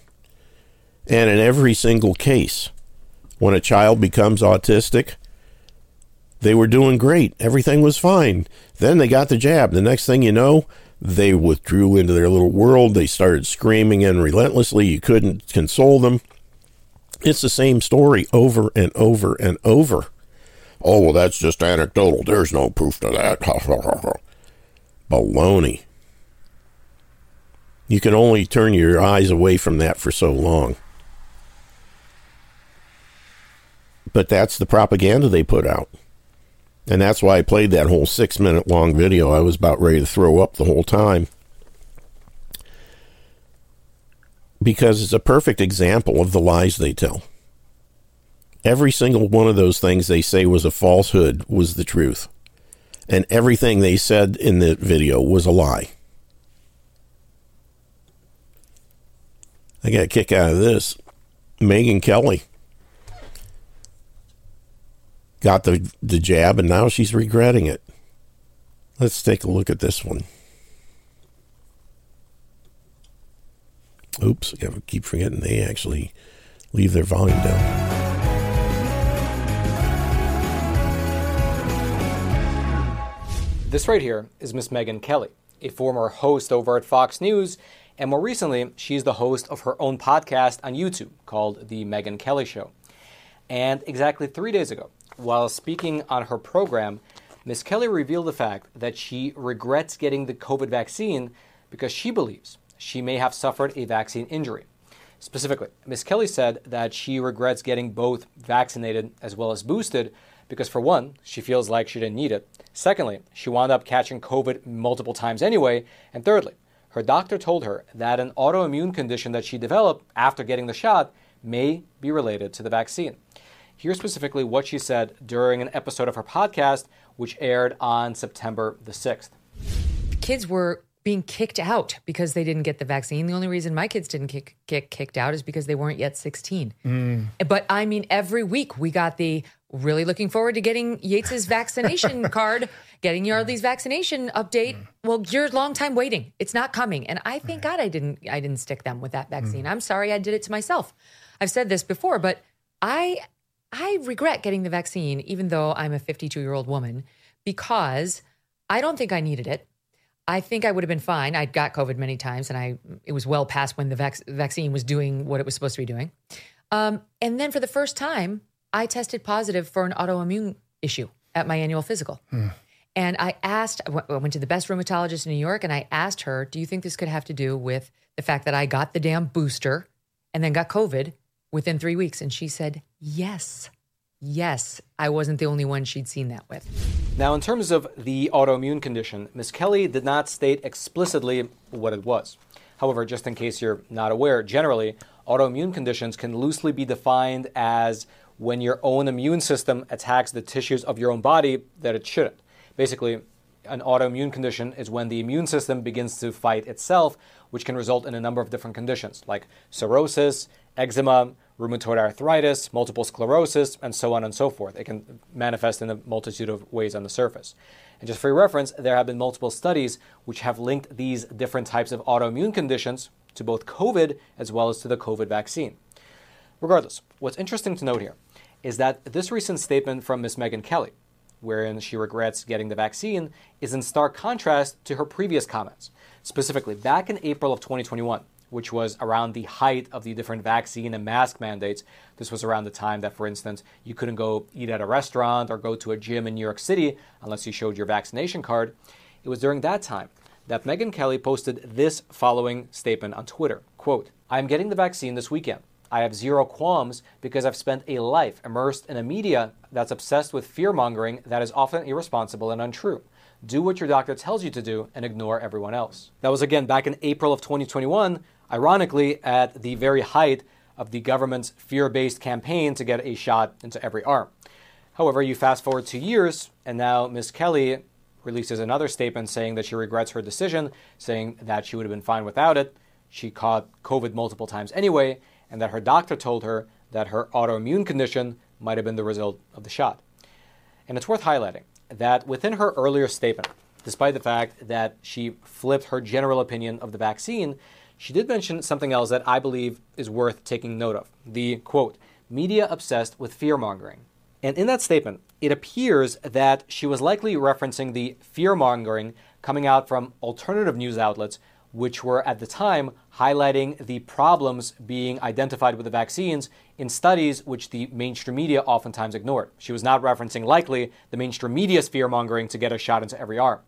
And in every single case, when a child becomes autistic, they were doing great. Everything was fine. Then they got the jab. The next thing you know, they withdrew into their little world. They started screaming and relentlessly. You couldn't console them. It's the same story over and over and over. Oh, well, that's just anecdotal. There's no proof to that. Baloney. You can only turn your eyes away from that for so long. But that's the propaganda they put out. And that's why I played that whole six minute long video. I was about ready to throw up the whole time. Because it's a perfect example of the lies they tell. Every single one of those things they say was a falsehood was the truth. And everything they said in the video was a lie. I got a kick out of this. Megyn Kelly got the, the jab and now she's regretting it. Let's take a look at this one. Oops, I keep forgetting they actually leave their volume down. This right here is Miss Megyn Kelly, a former host over at Fox News, and more recently, she's the host of her own podcast on YouTube called The Megyn Kelly Show. And exactly three days ago, while speaking on her program, Ms. Kelly revealed the fact that she regrets getting the COVID vaccine because she believes she may have suffered a vaccine injury. Specifically, Ms. Kelly said that she regrets getting both vaccinated as well as boosted because, for one, she feels like she didn't need it. Secondly, she wound up catching COVID multiple times anyway. And thirdly, her doctor told her that an autoimmune condition that she developed after getting the shot may be related to the vaccine. Here's specifically what she said during an episode of her podcast, which aired on September the 6th. Kids were being kicked out because they didn't get the vaccine. The only reason my kids didn't kick, get kicked out is because they weren't yet 16. Mm. But I mean, every week we got the really looking forward to getting Yates's vaccination card, getting Yardley's vaccination update. Mm. Well, you're a long time waiting. It's not coming. And I thank God I didn't I didn't stick them with that vaccine. Mm. I'm sorry I did it to myself. I've said this before, but I I regret getting the vaccine even though I'm a 52-year-old woman because I don't think I needed it. I think I would have been fine. I'd got COVID many times, and I it was well past when the vac- vaccine was doing what it was supposed to be doing. Um, and then for the first time, I tested positive for an autoimmune issue at my annual physical. Hmm. And I asked, I went to the best rheumatologist in New York, and I asked her, "Do you think this could have to do with the fact that I got the damn booster and then got COVID within three weeks?" And she said, "Yes." Yes, I wasn't the only one she'd seen that with. Now, in terms of the autoimmune condition, Ms. Kelly did not state explicitly what it was. However, just in case you're not aware, generally, autoimmune conditions can loosely be defined as when your own immune system attacks the tissues of your own body that it shouldn't. Basically, an autoimmune condition is when the immune system begins to fight itself, which can result in a number of different conditions like cirrhosis, eczema, rheumatoid arthritis, multiple sclerosis, and so on and so forth. It can manifest in a multitude of ways on the surface. And just for your reference, there have been multiple studies which have linked these different types of autoimmune conditions to both COVID as well as to the COVID vaccine. Regardless, what's interesting to note here is that this recent statement from Ms. Megyn Kelly, wherein she regrets getting the vaccine, is in stark contrast to her previous comments. Specifically, back in April of 2021, which was around the height of the different vaccine and mask mandates. This was around the time that, for instance, you couldn't go eat at a restaurant or go to a gym in New York City unless you showed your vaccination card. It was during that time that Megyn Kelly posted this following statement on Twitter. Quote, I am getting the vaccine this weekend. I have zero qualms because I've spent a life immersed in a media that's obsessed with fear mongering that is often irresponsible and untrue. Do what your doctor tells you to do and ignore everyone else. That was again back in April of 2021 ironically, at the very height of the government's fear based campaign to get a shot into every arm. However, you fast forward two years, and now Ms. Kelly releases another statement saying that she regrets her decision, saying that she would have been fine without it. She caught COVID multiple times anyway, and that her doctor told her that her autoimmune condition might have been the result of the shot. And it's worth highlighting that within her earlier statement, despite the fact that she flipped her general opinion of the vaccine, she did mention something else that I believe is worth taking note of. The quote, media obsessed with fear mongering. And in that statement, it appears that she was likely referencing the fear mongering coming out from alternative news outlets, which were at the time highlighting the problems being identified with the vaccines in studies which the mainstream media oftentimes ignored. She was not referencing likely the mainstream media's fear mongering to get a shot into every arm.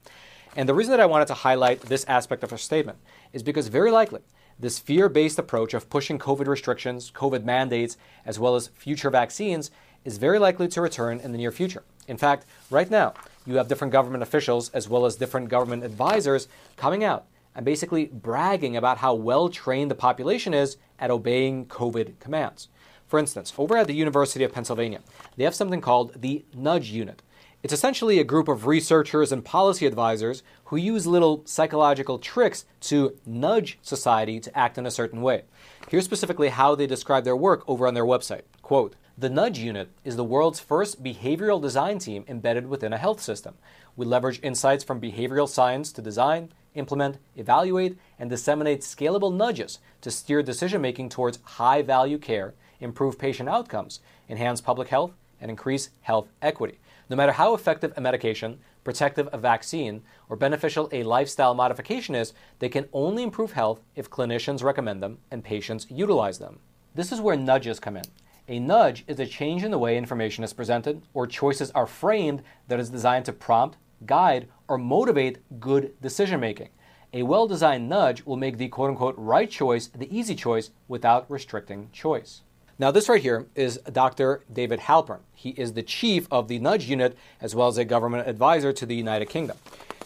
And the reason that I wanted to highlight this aspect of her statement is because very likely this fear based approach of pushing COVID restrictions, COVID mandates, as well as future vaccines is very likely to return in the near future. In fact, right now, you have different government officials as well as different government advisors coming out and basically bragging about how well trained the population is at obeying COVID commands. For instance, over at the University of Pennsylvania, they have something called the Nudge Unit. It's essentially a group of researchers and policy advisors who use little psychological tricks to nudge society to act in a certain way. Here's specifically how they describe their work over on their website. Quote, the Nudge Unit is the world's first behavioral design team embedded within a health system. We leverage insights from behavioral science to design, implement, evaluate, and disseminate scalable nudges to steer decision making towards high value care, improve patient outcomes, enhance public health, and increase health equity. No matter how effective a medication, protective a vaccine, or beneficial a lifestyle modification is, they can only improve health if clinicians recommend them and patients utilize them. This is where nudges come in. A nudge is a change in the way information is presented or choices are framed that is designed to prompt, guide, or motivate good decision making. A well designed nudge will make the quote unquote right choice the easy choice without restricting choice. Now, this right here is Dr. David Halpern. He is the chief of the Nudge Unit as well as a government advisor to the United Kingdom.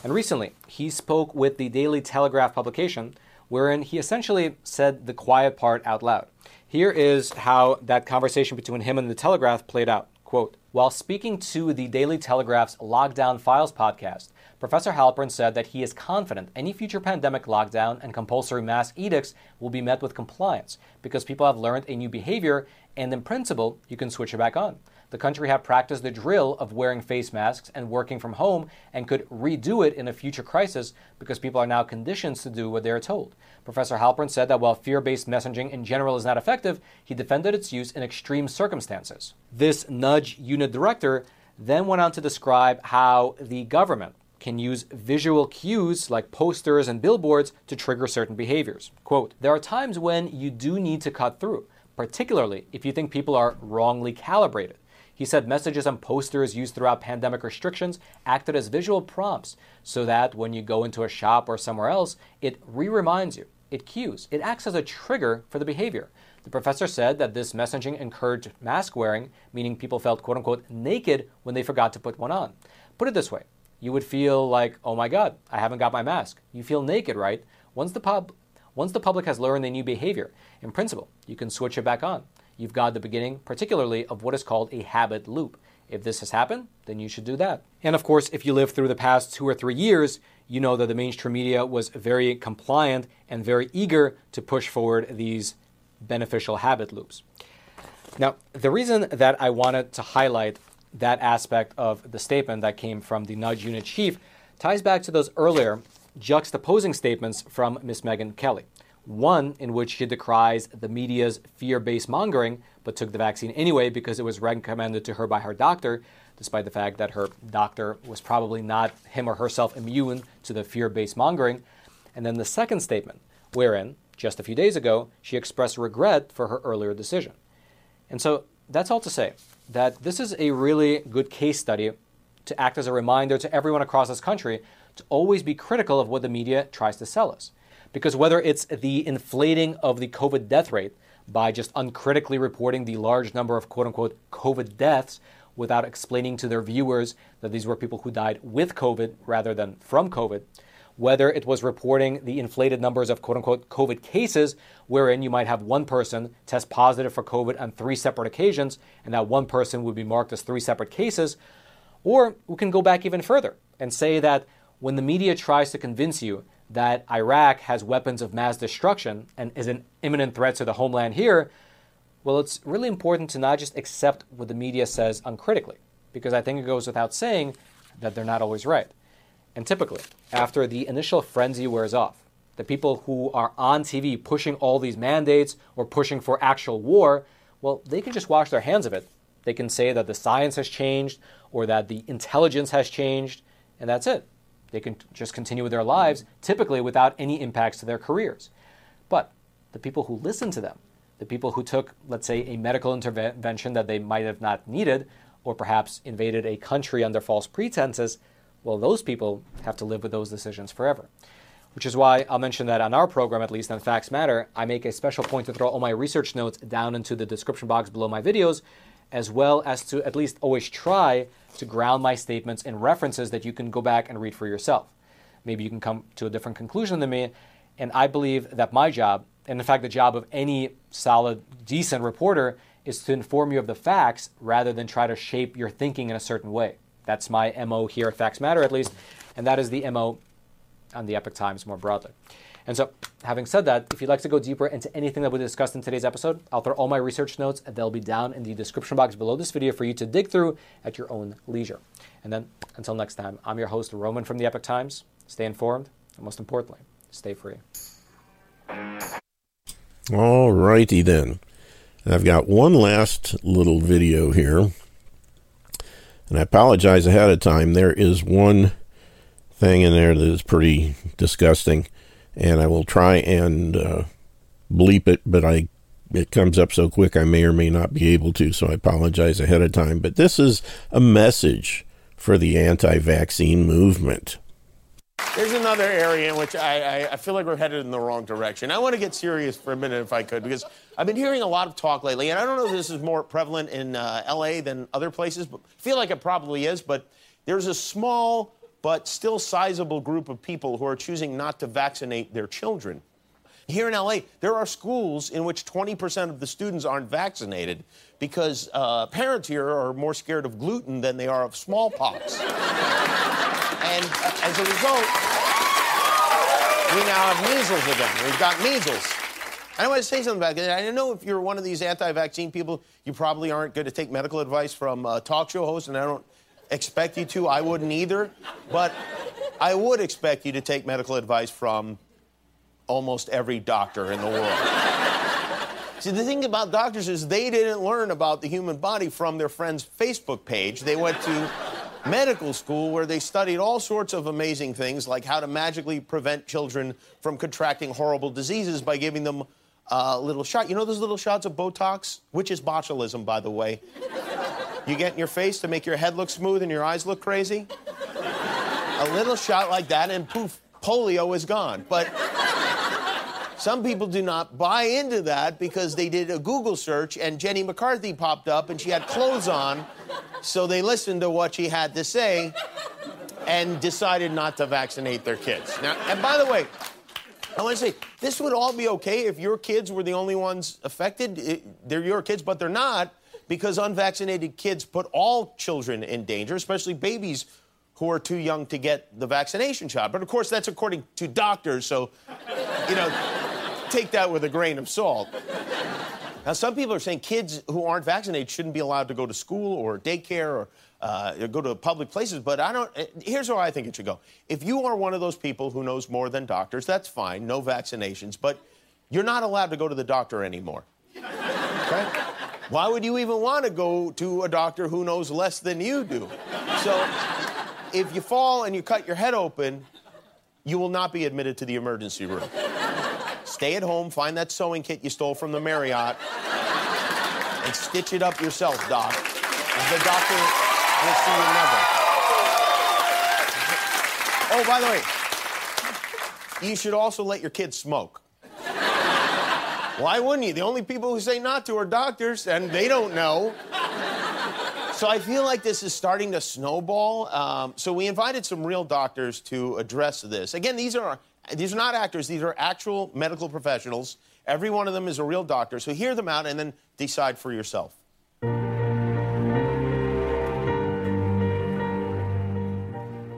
And recently, he spoke with the Daily Telegraph publication, wherein he essentially said the quiet part out loud. Here is how that conversation between him and the Telegraph played out. Quote, while speaking to the Daily Telegraph's Lockdown Files podcast, Professor Halpern said that he is confident any future pandemic lockdown and compulsory mask edicts will be met with compliance because people have learned a new behavior and in principle you can switch it back on. The country have practiced the drill of wearing face masks and working from home and could redo it in a future crisis because people are now conditioned to do what they are told. Professor Halpern said that while fear based messaging in general is not effective, he defended its use in extreme circumstances. This nudge unit director then went on to describe how the government can use visual cues like posters and billboards to trigger certain behaviors. Quote, there are times when you do need to cut through, particularly if you think people are wrongly calibrated. He said messages on posters used throughout pandemic restrictions acted as visual prompts so that when you go into a shop or somewhere else, it re reminds you, it cues, it acts as a trigger for the behavior. The professor said that this messaging encouraged mask wearing, meaning people felt quote unquote naked when they forgot to put one on. Put it this way you would feel like, oh my God, I haven't got my mask. You feel naked, right? Once the, pub, once the public has learned the new behavior, in principle, you can switch it back on. You've got the beginning, particularly, of what is called a habit loop. If this has happened, then you should do that. And of course, if you live through the past two or three years, you know that the mainstream media was very compliant and very eager to push forward these beneficial habit loops. Now, the reason that I wanted to highlight that aspect of the statement that came from the nudge unit chief ties back to those earlier juxtaposing statements from Ms. Megyn Kelly. One in which she decries the media's fear based mongering, but took the vaccine anyway because it was recommended to her by her doctor, despite the fact that her doctor was probably not him or herself immune to the fear based mongering. And then the second statement, wherein, just a few days ago, she expressed regret for her earlier decision. And so that's all to say that this is a really good case study to act as a reminder to everyone across this country to always be critical of what the media tries to sell us. Because whether it's the inflating of the COVID death rate by just uncritically reporting the large number of quote unquote COVID deaths without explaining to their viewers that these were people who died with COVID rather than from COVID, whether it was reporting the inflated numbers of quote unquote COVID cases, wherein you might have one person test positive for COVID on three separate occasions, and that one person would be marked as three separate cases. Or we can go back even further and say that when the media tries to convince you that Iraq has weapons of mass destruction and is an imminent threat to the homeland here, well, it's really important to not just accept what the media says uncritically, because I think it goes without saying that they're not always right. And typically, after the initial frenzy wears off, the people who are on TV pushing all these mandates or pushing for actual war, well, they can just wash their hands of it. They can say that the science has changed or that the intelligence has changed, and that's it. They can just continue with their lives, typically without any impacts to their careers. But the people who listen to them, the people who took, let's say, a medical intervention that they might have not needed, or perhaps invaded a country under false pretenses, well, those people have to live with those decisions forever. Which is why I'll mention that on our program, at least on Facts Matter, I make a special point to throw all my research notes down into the description box below my videos, as well as to at least always try to ground my statements in references that you can go back and read for yourself. Maybe you can come to a different conclusion than me. And I believe that my job, and in fact, the job of any solid, decent reporter, is to inform you of the facts rather than try to shape your thinking in a certain way. That's my MO here at Facts Matter, at least, and that is the MO on the Epoch Times more broadly. And so, having said that, if you'd like to go deeper into anything that we discussed in today's episode, I'll throw all my research notes and they'll be down in the description box below this video for you to dig through at your own leisure. And then, until next time, I'm your host, Roman from the Epoch Times. Stay informed, and most importantly, stay free. All righty then. I've got one last little video here. And I apologize ahead of time. There is one thing in there that is pretty disgusting and I will try and uh, bleep it, but I it comes up so quick I may or may not be able to, so I apologize ahead of time. But this is a message for the anti-vaccine movement. There's another area in which I, I, I, feel like we're headed in the wrong direction. I want to get serious for a minute, if I could, because I've been hearing a lot of talk lately, and I don't know if this is more prevalent in uh, LA than other places, but I feel like it probably is. But there's a small but still sizable group of people who are choosing not to vaccinate their children. Here in LA, there are schools in which 20% of the students aren't vaccinated because uh, parents here are more scared of gluten than they are of smallpox. and uh, as a result, we now have measles again. We've got measles. I want to say something about that. I don't know if you're one of these anti vaccine people, you probably aren't going to take medical advice from a talk show host, and I don't expect you to. I wouldn't either. But I would expect you to take medical advice from almost every doctor in the world. See, the thing about doctors is they didn't learn about the human body from their friend's Facebook page. They went to medical school where they studied all sorts of amazing things, like how to magically prevent children from contracting horrible diseases by giving them a little shot. You know those little shots of Botox? Which is botulism, by the way. You get in your face to make your head look smooth and your eyes look crazy? A little shot like that, and poof, polio is gone. But some people do not buy into that because they did a Google search and Jenny McCarthy popped up and she had clothes on. So they listened to what she had to say and decided not to vaccinate their kids. Now, and by the way, I want to say this would all be okay if your kids were the only ones affected. they're your kids, but they're not because unvaccinated kids put all children in danger, especially babies who are too young to get the vaccination shot. But of course, that's according to doctors, so, you know, take that with a grain of salt. Now, some people are saying kids who aren't vaccinated shouldn't be allowed to go to school or daycare or uh, go to public places, but I don't. Eh, here's where I think it should go. If you are one of those people who knows more than doctors, that's fine, no vaccinations, but you're not allowed to go to the doctor anymore. Okay? Why would you even want to go to a doctor who knows less than you do? So, if you fall and you cut your head open, you will not be admitted to the emergency room. Stay at home, find that sewing kit you stole from the Marriott, and stitch it up yourself, Doc. The doctor will see you never. Oh, by the way, you should also let your kids smoke. Why wouldn't you? The only people who say not to are doctors, and they don't know. So I feel like this is starting to snowball. Um, so we invited some real doctors to address this. Again, these are these are not actors; these are actual medical professionals. Every one of them is a real doctor. So hear them out and then decide for yourself.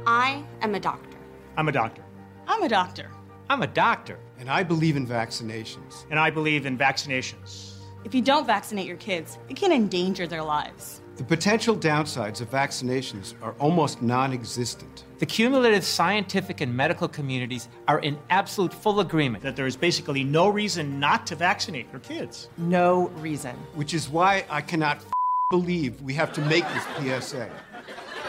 I am a doctor. I'm a doctor. I'm a doctor. I'm a doctor. And I believe in vaccinations. And I believe in vaccinations. If you don't vaccinate your kids, it can endanger their lives. The potential downsides of vaccinations are almost non existent. The cumulative scientific and medical communities are in absolute full agreement that there is basically no reason not to vaccinate your kids. No reason. Which is why I cannot f- believe we have to make this PSA.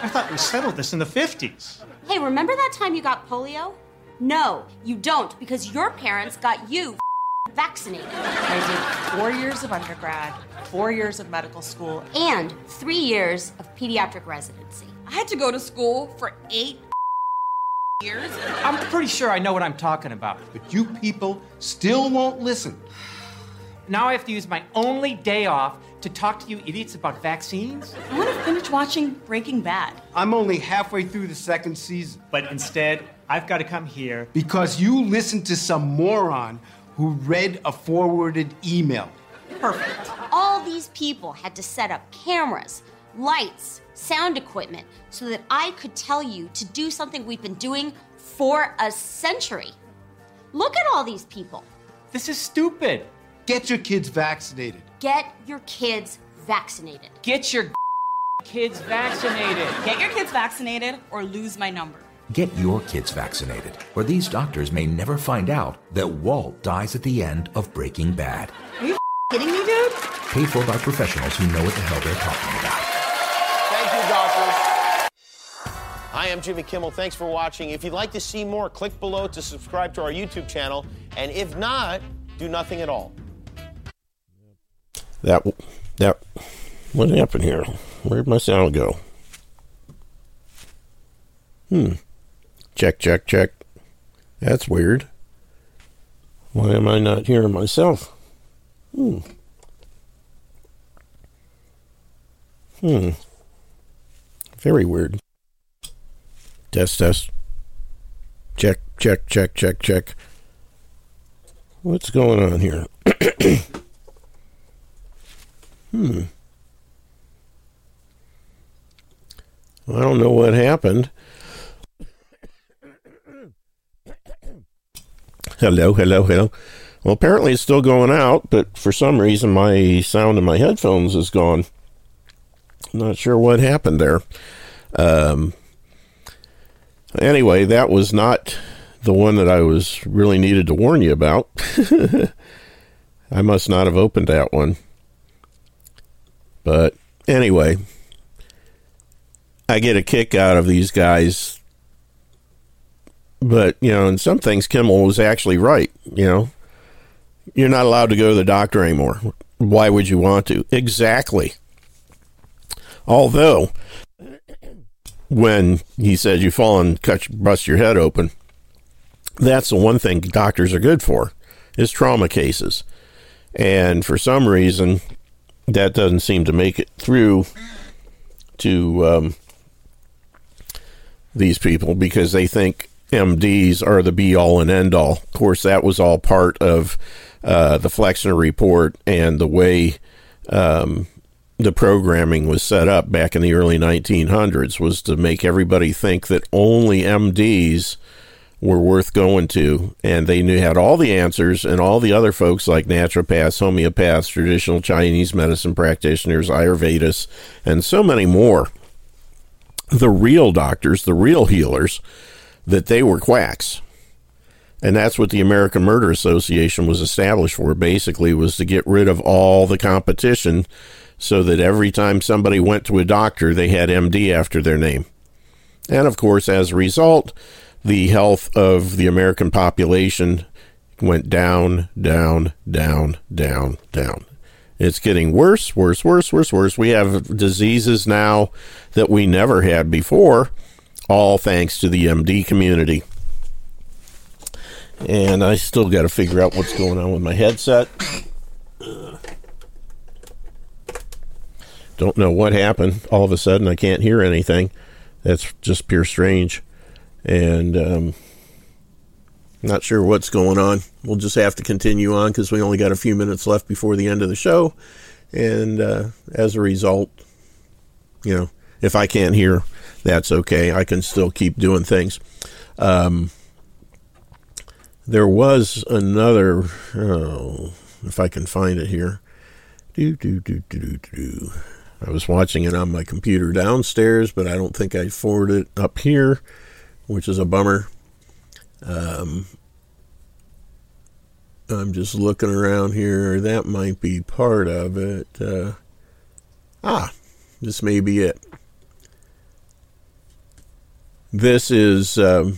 I thought we settled this in the 50s. Hey, remember that time you got polio? No, you don't, because your parents got you vaccinated. I did four years of undergrad, four years of medical school, and three years of pediatric residency. I had to go to school for eight years. I'm pretty sure I know what I'm talking about. But you people still won't listen. Now I have to use my only day off to talk to you idiots about vaccines? I want to finish watching Breaking Bad. I'm only halfway through the second season. But instead, I've got to come here. Because you listened to some moron who read a forwarded email. Perfect. All these people had to set up cameras, lights, sound equipment so that I could tell you to do something we've been doing for a century. Look at all these people. This is stupid. Get your kids vaccinated. Get your kids vaccinated. Get your kids vaccinated. Get your kids vaccinated or lose my number. Get your kids vaccinated, or these doctors may never find out that Walt dies at the end of Breaking Bad. Are you kidding me, dude? Paid for by professionals who know what the hell they're talking about. Hi, I'm Jimmy Kimmel. Thanks for watching. If you'd like to see more, click below to subscribe to our YouTube channel. And if not, do nothing at all. That that what happened here? Where'd my sound go? Hmm. Check, check, check. That's weird. Why am I not hearing myself? Hmm. Hmm. Very weird. Test, test. Check, check, check, check, check. What's going on here? hmm. I don't know what happened. Hello, hello, hello. Well, apparently it's still going out, but for some reason my sound in my headphones is gone. Not sure what happened there. Um, anyway, that was not the one that I was really needed to warn you about. I must not have opened that one. But anyway, I get a kick out of these guys. But, you know, in some things, Kimmel was actually right. You know, you're not allowed to go to the doctor anymore. Why would you want to? Exactly. Although, when he says you fall and cut, bust your head open, that's the one thing doctors are good for is trauma cases. And for some reason, that doesn't seem to make it through to um, these people because they think MDs are the be all and end all. Of course, that was all part of uh, the Flexner report and the way um, the programming was set up back in the early 1900s was to make everybody think that only MDs were worth going to, and they knew had all the answers, and all the other folks like naturopaths, homeopaths, traditional Chinese medicine practitioners, Ayurvedis, and so many more. The real doctors, the real healers, that they were quacks. And that's what the American Murder Association was established for, basically, was to get rid of all the competition so that every time somebody went to a doctor, they had MD after their name. And of course, as a result, the health of the American population went down, down, down, down, down. It's getting worse, worse, worse, worse, worse. We have diseases now that we never had before, all thanks to the MD community. And I still got to figure out what's going on with my headset. Don't know what happened. All of a sudden, I can't hear anything. That's just pure strange. And um, not sure what's going on. We'll just have to continue on because we only got a few minutes left before the end of the show. And uh, as a result, you know, if I can't hear, that's okay. I can still keep doing things. Um, there was another, oh, if I can find it here. Do, do, do, do, do, do. I was watching it on my computer downstairs, but I don't think I forwarded it up here, which is a bummer. Um, I'm just looking around here. That might be part of it. Uh, ah, this may be it. This is, um,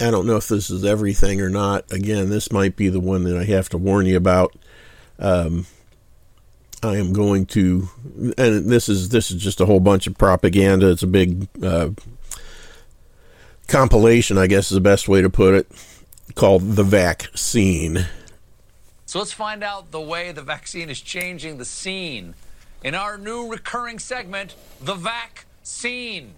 I don't know if this is everything or not. Again, this might be the one that I have to warn you about. Um, I am going to, and this is this is just a whole bunch of propaganda. It's a big uh, compilation, I guess is the best way to put it, called the vaccine. So let's find out the way the vaccine is changing the scene in our new recurring segment, the vaccine.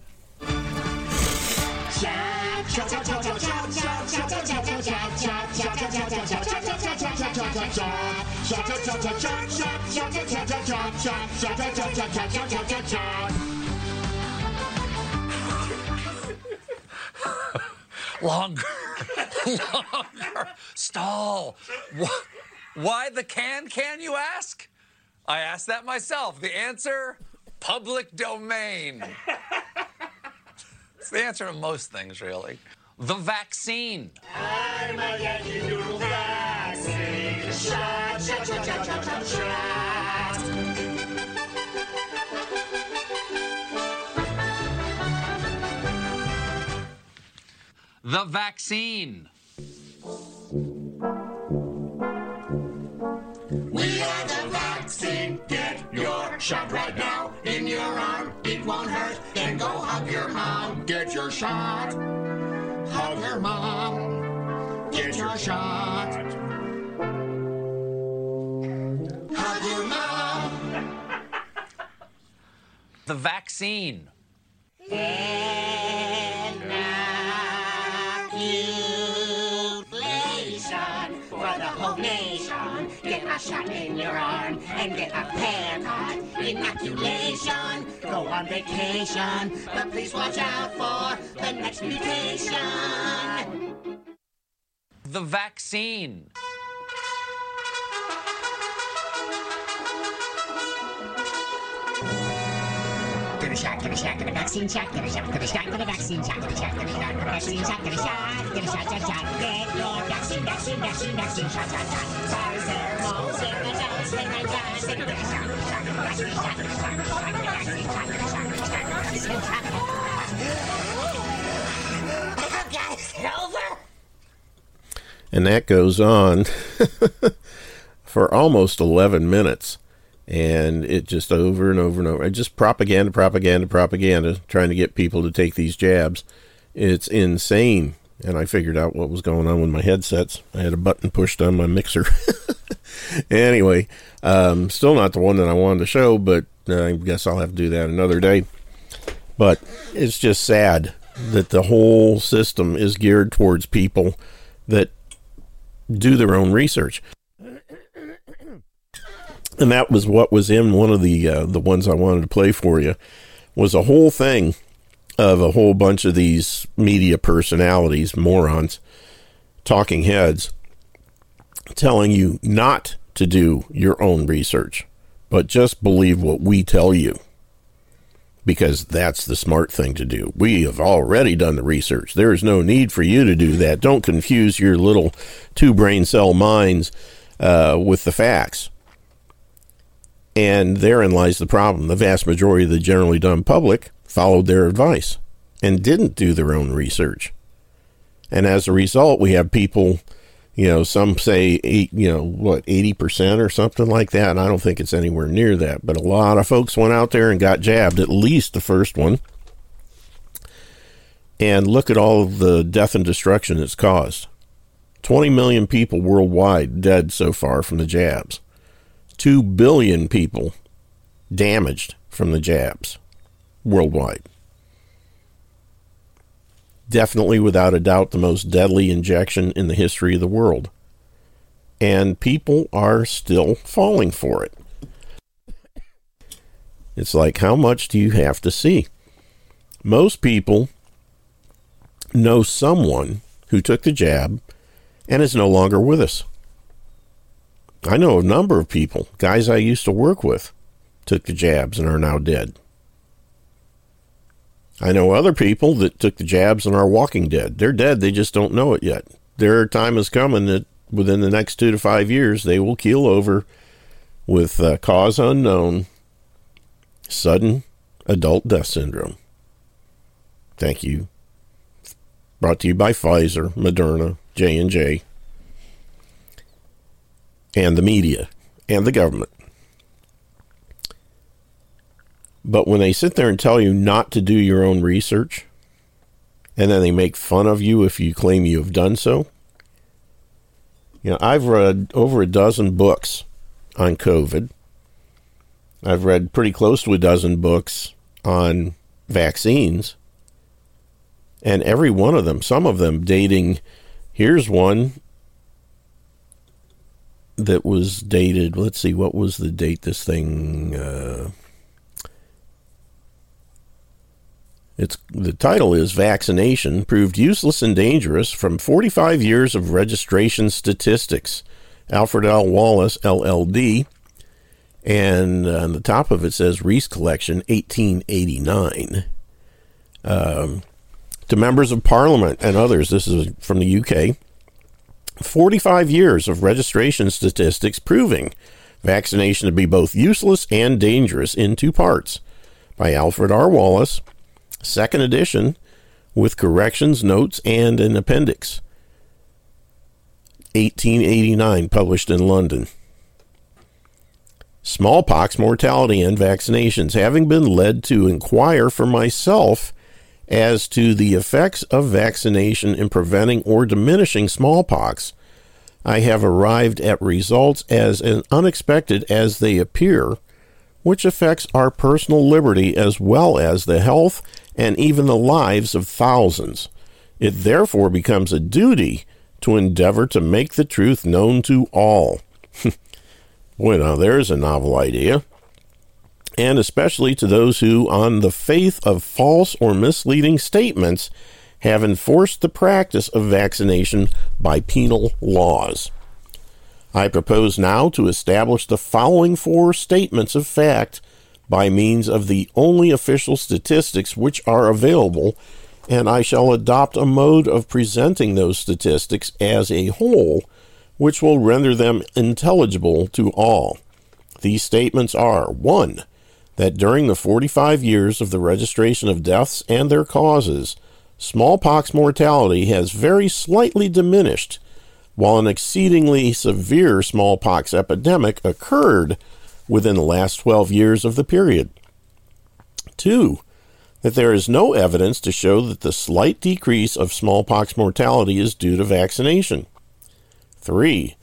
Longer. Longer. Stall. Why the can, can you ask? I asked that myself. The answer public domain. it's the answer to most things, really. The vaccine. I'm a Yankee Doodle The vaccine. We are the vaccine. Get your shot right now in your arm. It won't hurt. Then go hug your mom. Get your shot. Hug your mom. Get your shot. The vaccine. Inoculation for the whole nation. Get a shot in your arm and get a haircut. Inoculation. Go on vacation, but please watch out for the next mutation. The vaccine. Shot, get a shot, get a vaccine shot, get a shot, get a shot, get a vaccine shot, get a shot, get a shot, get a vaccine shot, get a shot, get a shot, shot, shot. Get shot, shot, shot. Get a shot, get shot, get shot, get a shot, get shot, get a shot, get a shot, get a shot, get shot. Oh, over? And that goes on for almost 11 minutes. And it just over and over and over. Just propaganda, propaganda, propaganda, trying to get people to take these jabs. It's insane. And I figured out what was going on with my headsets. I had a button pushed on my mixer. anyway, um, still not the one that I wanted to show, but I guess I'll have to do that another day. But it's just sad that the whole system is geared towards people that do their own research. And that was what was in one of the uh, the ones I wanted to play for you was a whole thing of a whole bunch of these media personalities, morons, talking heads, telling you not to do your own research, but just believe what we tell you. Because that's the smart thing to do. We have already done the research. There is no need for you to do that. Don't confuse your little two brain cell minds uh, with the facts. And therein lies the problem. The vast majority of the generally dumb public followed their advice and didn't do their own research. And as a result, we have people, you know, some say eight, you know, what, 80% or something like that. And I don't think it's anywhere near that. But a lot of folks went out there and got jabbed, at least the first one. And look at all of the death and destruction it's caused. 20 million people worldwide dead so far from the jabs. 2 billion people damaged from the jabs worldwide. Definitely, without a doubt, the most deadly injection in the history of the world. And people are still falling for it. It's like, how much do you have to see? Most people know someone who took the jab and is no longer with us. I know a number of people, guys I used to work with, took the jabs and are now dead. I know other people that took the jabs and are walking dead. They're dead, they just don't know it yet. Their time is coming that within the next two to five years they will keel over with uh, cause unknown, sudden adult death syndrome. Thank you. Brought to you by Pfizer, Moderna, J and J and the media and the government. But when they sit there and tell you not to do your own research, and then they make fun of you if you claim you have done so, you know, I've read over a dozen books on COVID. I've read pretty close to a dozen books on vaccines. And every one of them, some of them dating, here's one that was dated, let's see, what was the date this thing, uh, It's the title is Vaccination Proved Useless and Dangerous from 45 Years of Registration Statistics. Alfred L. Wallace, LLD. And on the top of it says Reese Collection, 1889. Um, to members of Parliament and others, this is from the UK. 45 years of registration statistics proving vaccination to be both useless and dangerous in two parts by Alfred R. Wallace second edition with corrections, notes, and an appendix. 1889, published in London. Smallpox mortality and vaccinations, having been led to inquire for myself as to the effects of vaccination in preventing or diminishing smallpox, I have arrived at results as unexpected as they appear, which affects our personal liberty as well as the health and even the lives of thousands. It therefore becomes a duty to endeavor to make the truth known to all. Boy, now there's a novel idea. And especially to those who, on the faith of false or misleading statements, have enforced the practice of vaccination by penal laws. I propose now to establish the following four statements of fact by means of the only official statistics which are available, and I shall adopt a mode of presenting those statistics as a whole which will render them intelligible to all. These statements are 1. That during the 45 years of the registration of deaths and their causes, smallpox mortality has very slightly diminished, while an exceedingly severe smallpox epidemic occurred within the last 12 years of the period. Two, that there is no evidence to show that the slight decrease of smallpox mortality is due to vaccination. Three,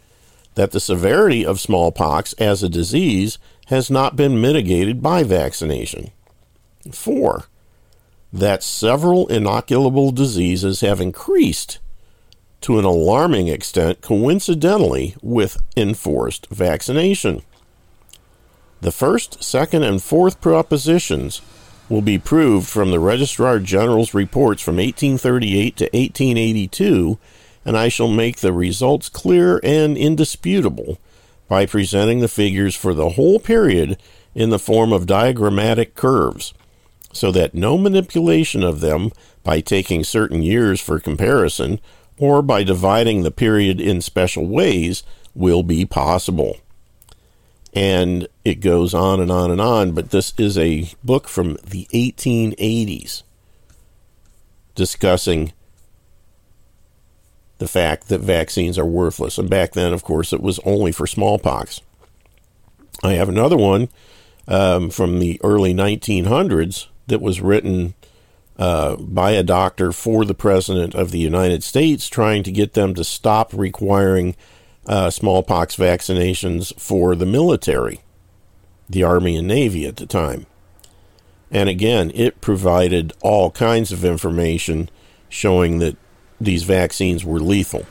that the severity of smallpox as a disease has not been mitigated by vaccination. Four, that several inoculable diseases have increased to an alarming extent coincidentally with enforced vaccination. The first, second, and fourth propositions will be proved from the Registrar General's reports from 1838 to 1882, and I shall make the results clear and indisputable by presenting the figures for the whole period in the form of diagrammatic curves, so that no manipulation of them by taking certain years for comparison or by dividing the period in special ways will be possible and it goes on and on and on. But this is a book from the 1880s discussing the fact that vaccines are worthless. And back then, of course, it was only for smallpox. I have another one um, from the early 1900s that was written uh, by a doctor for the President of the United States, trying to get them to stop requiring uh, smallpox vaccinations for the military. the Army and Navy at the time. And again, it provided all kinds of information showing that these vaccines were lethal.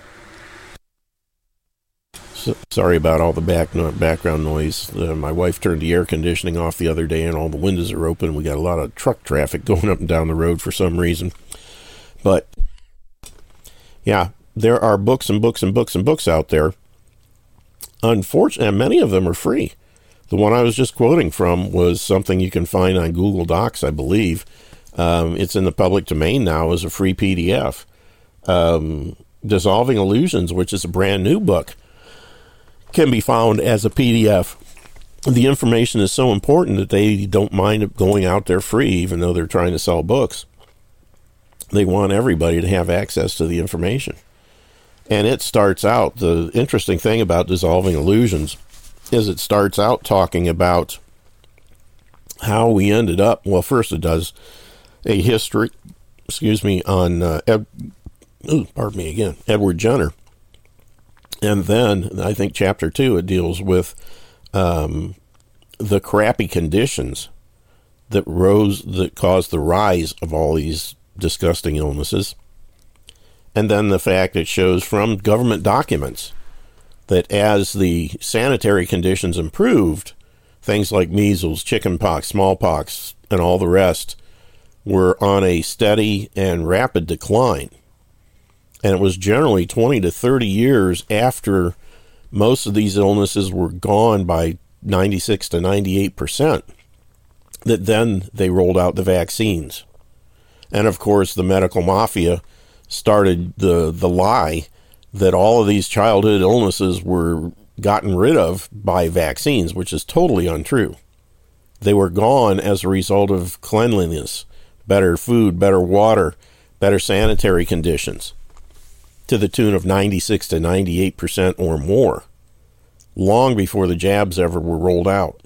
So, sorry about all the back no, background noise. Uh, my wife turned the air conditioning off the other day, and all the windows are open. We got a lot of truck traffic going up and down the road for some reason. But yeah, there are books and books and books and books out there. Unfortunately, many of them are free. The one I was just quoting from was something you can find on Google Docs, I believe. Um, it's in the public domain now as a free PDF. Um, Dissolving Illusions, which is a brand new book, can be found as a PDF. The information is so important that they don't mind going out there free, even though they're trying to sell books. They want everybody to have access to the information. And it starts out, the interesting thing about Dissolving Illusions is it starts out talking about how we ended up. Well, first it does a history, excuse me, on uh, ooh, pardon me again, Edward Jenner, and then I think chapter two it deals with um, the crappy conditions that rose that caused the rise of all these disgusting illnesses, and then the fact it shows from government documents that as the sanitary conditions improved, things like measles, chickenpox, smallpox, and all the rest were on a steady and rapid decline. And it was generally 20 to 30 years after most of these illnesses were gone by 96 to 98 percent that then they rolled out the vaccines. And of course, the medical mafia started the, the lie that all of these childhood illnesses were gotten rid of by vaccines, which is totally untrue. They were gone as a result of cleanliness, better food, better water, better sanitary conditions to the tune of 96 to 98% or more, long before the jabs ever were rolled out.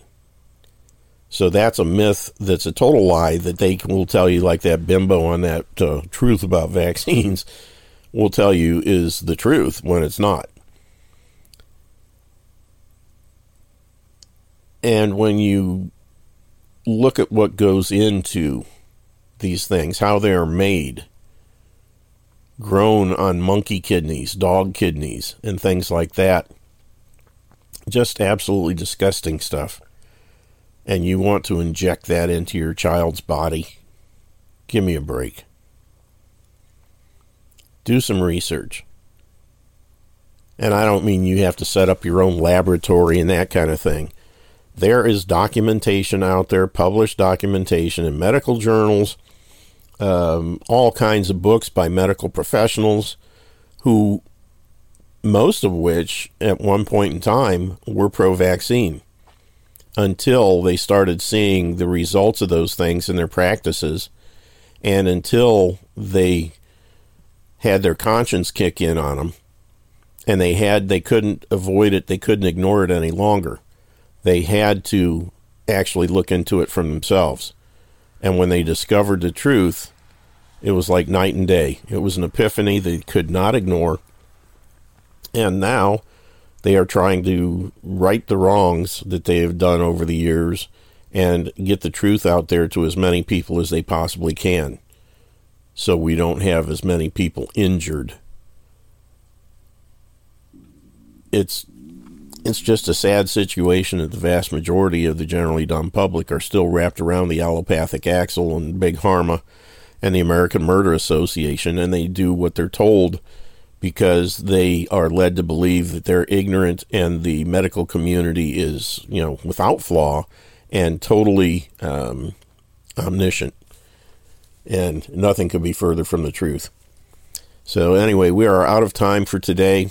So that's a myth that's a total lie that they will tell you, like that bimbo on that uh, truth about vaccines will tell you is the truth when it's not. And when you look at what goes into these things, how they are made, grown on monkey kidneys, dog kidneys, and things like that, just absolutely disgusting stuff. And you want to inject that into your child's body, give me a break do some research. And I don't mean you have to set up your own laboratory and that kind of thing. There is documentation out there, published documentation in medical journals, um, all kinds of books by medical professionals who, most of which at one point in time were pro vaccine until they started seeing the results of those things in their practices and until they had their conscience kick in on them and they had they couldn't avoid it they couldn't ignore it any longer. They had to actually look into it for themselves and when they discovered the truth it was like night and day. It was an epiphany they could not ignore. And now they are trying to right the wrongs that they have done over the years and get the truth out there to as many people as they possibly can. So we don't have as many people injured. It's it's just a sad situation that the vast majority of the generally dumb public are still wrapped around the allopathic axle and Big Pharma and the American Murder Association, and they do what they're told because they are led to believe that they're ignorant and the medical community is, you know, without flaw and totally um, omniscient and nothing could be further from the truth. So, anyway, we are out of time for today.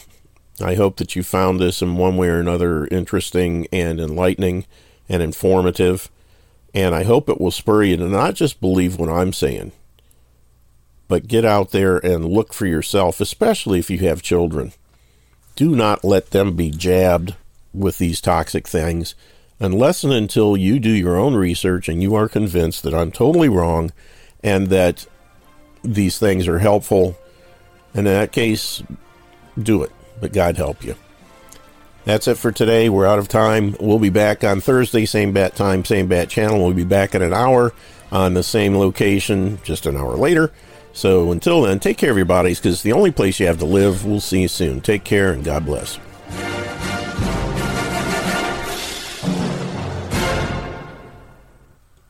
I hope that you found this in one way or another interesting and enlightening and informative. And I hope it will spur you to not just believe what I'm saying, but get out there and look for yourself, especially if you have children. Do not let them be jabbed with these toxic things unless and until you do your own research and you are convinced that I'm totally wrong and that these things are helpful. And in that case, do it. But God help you. That's it for today. We're out of time. We'll be back on Thursday, same bat time, same bat channel. We'll be back in an hour on the same location, just an hour later. So until then, take care of your bodies because the only place you have to live. We'll see you soon. Take care and God bless.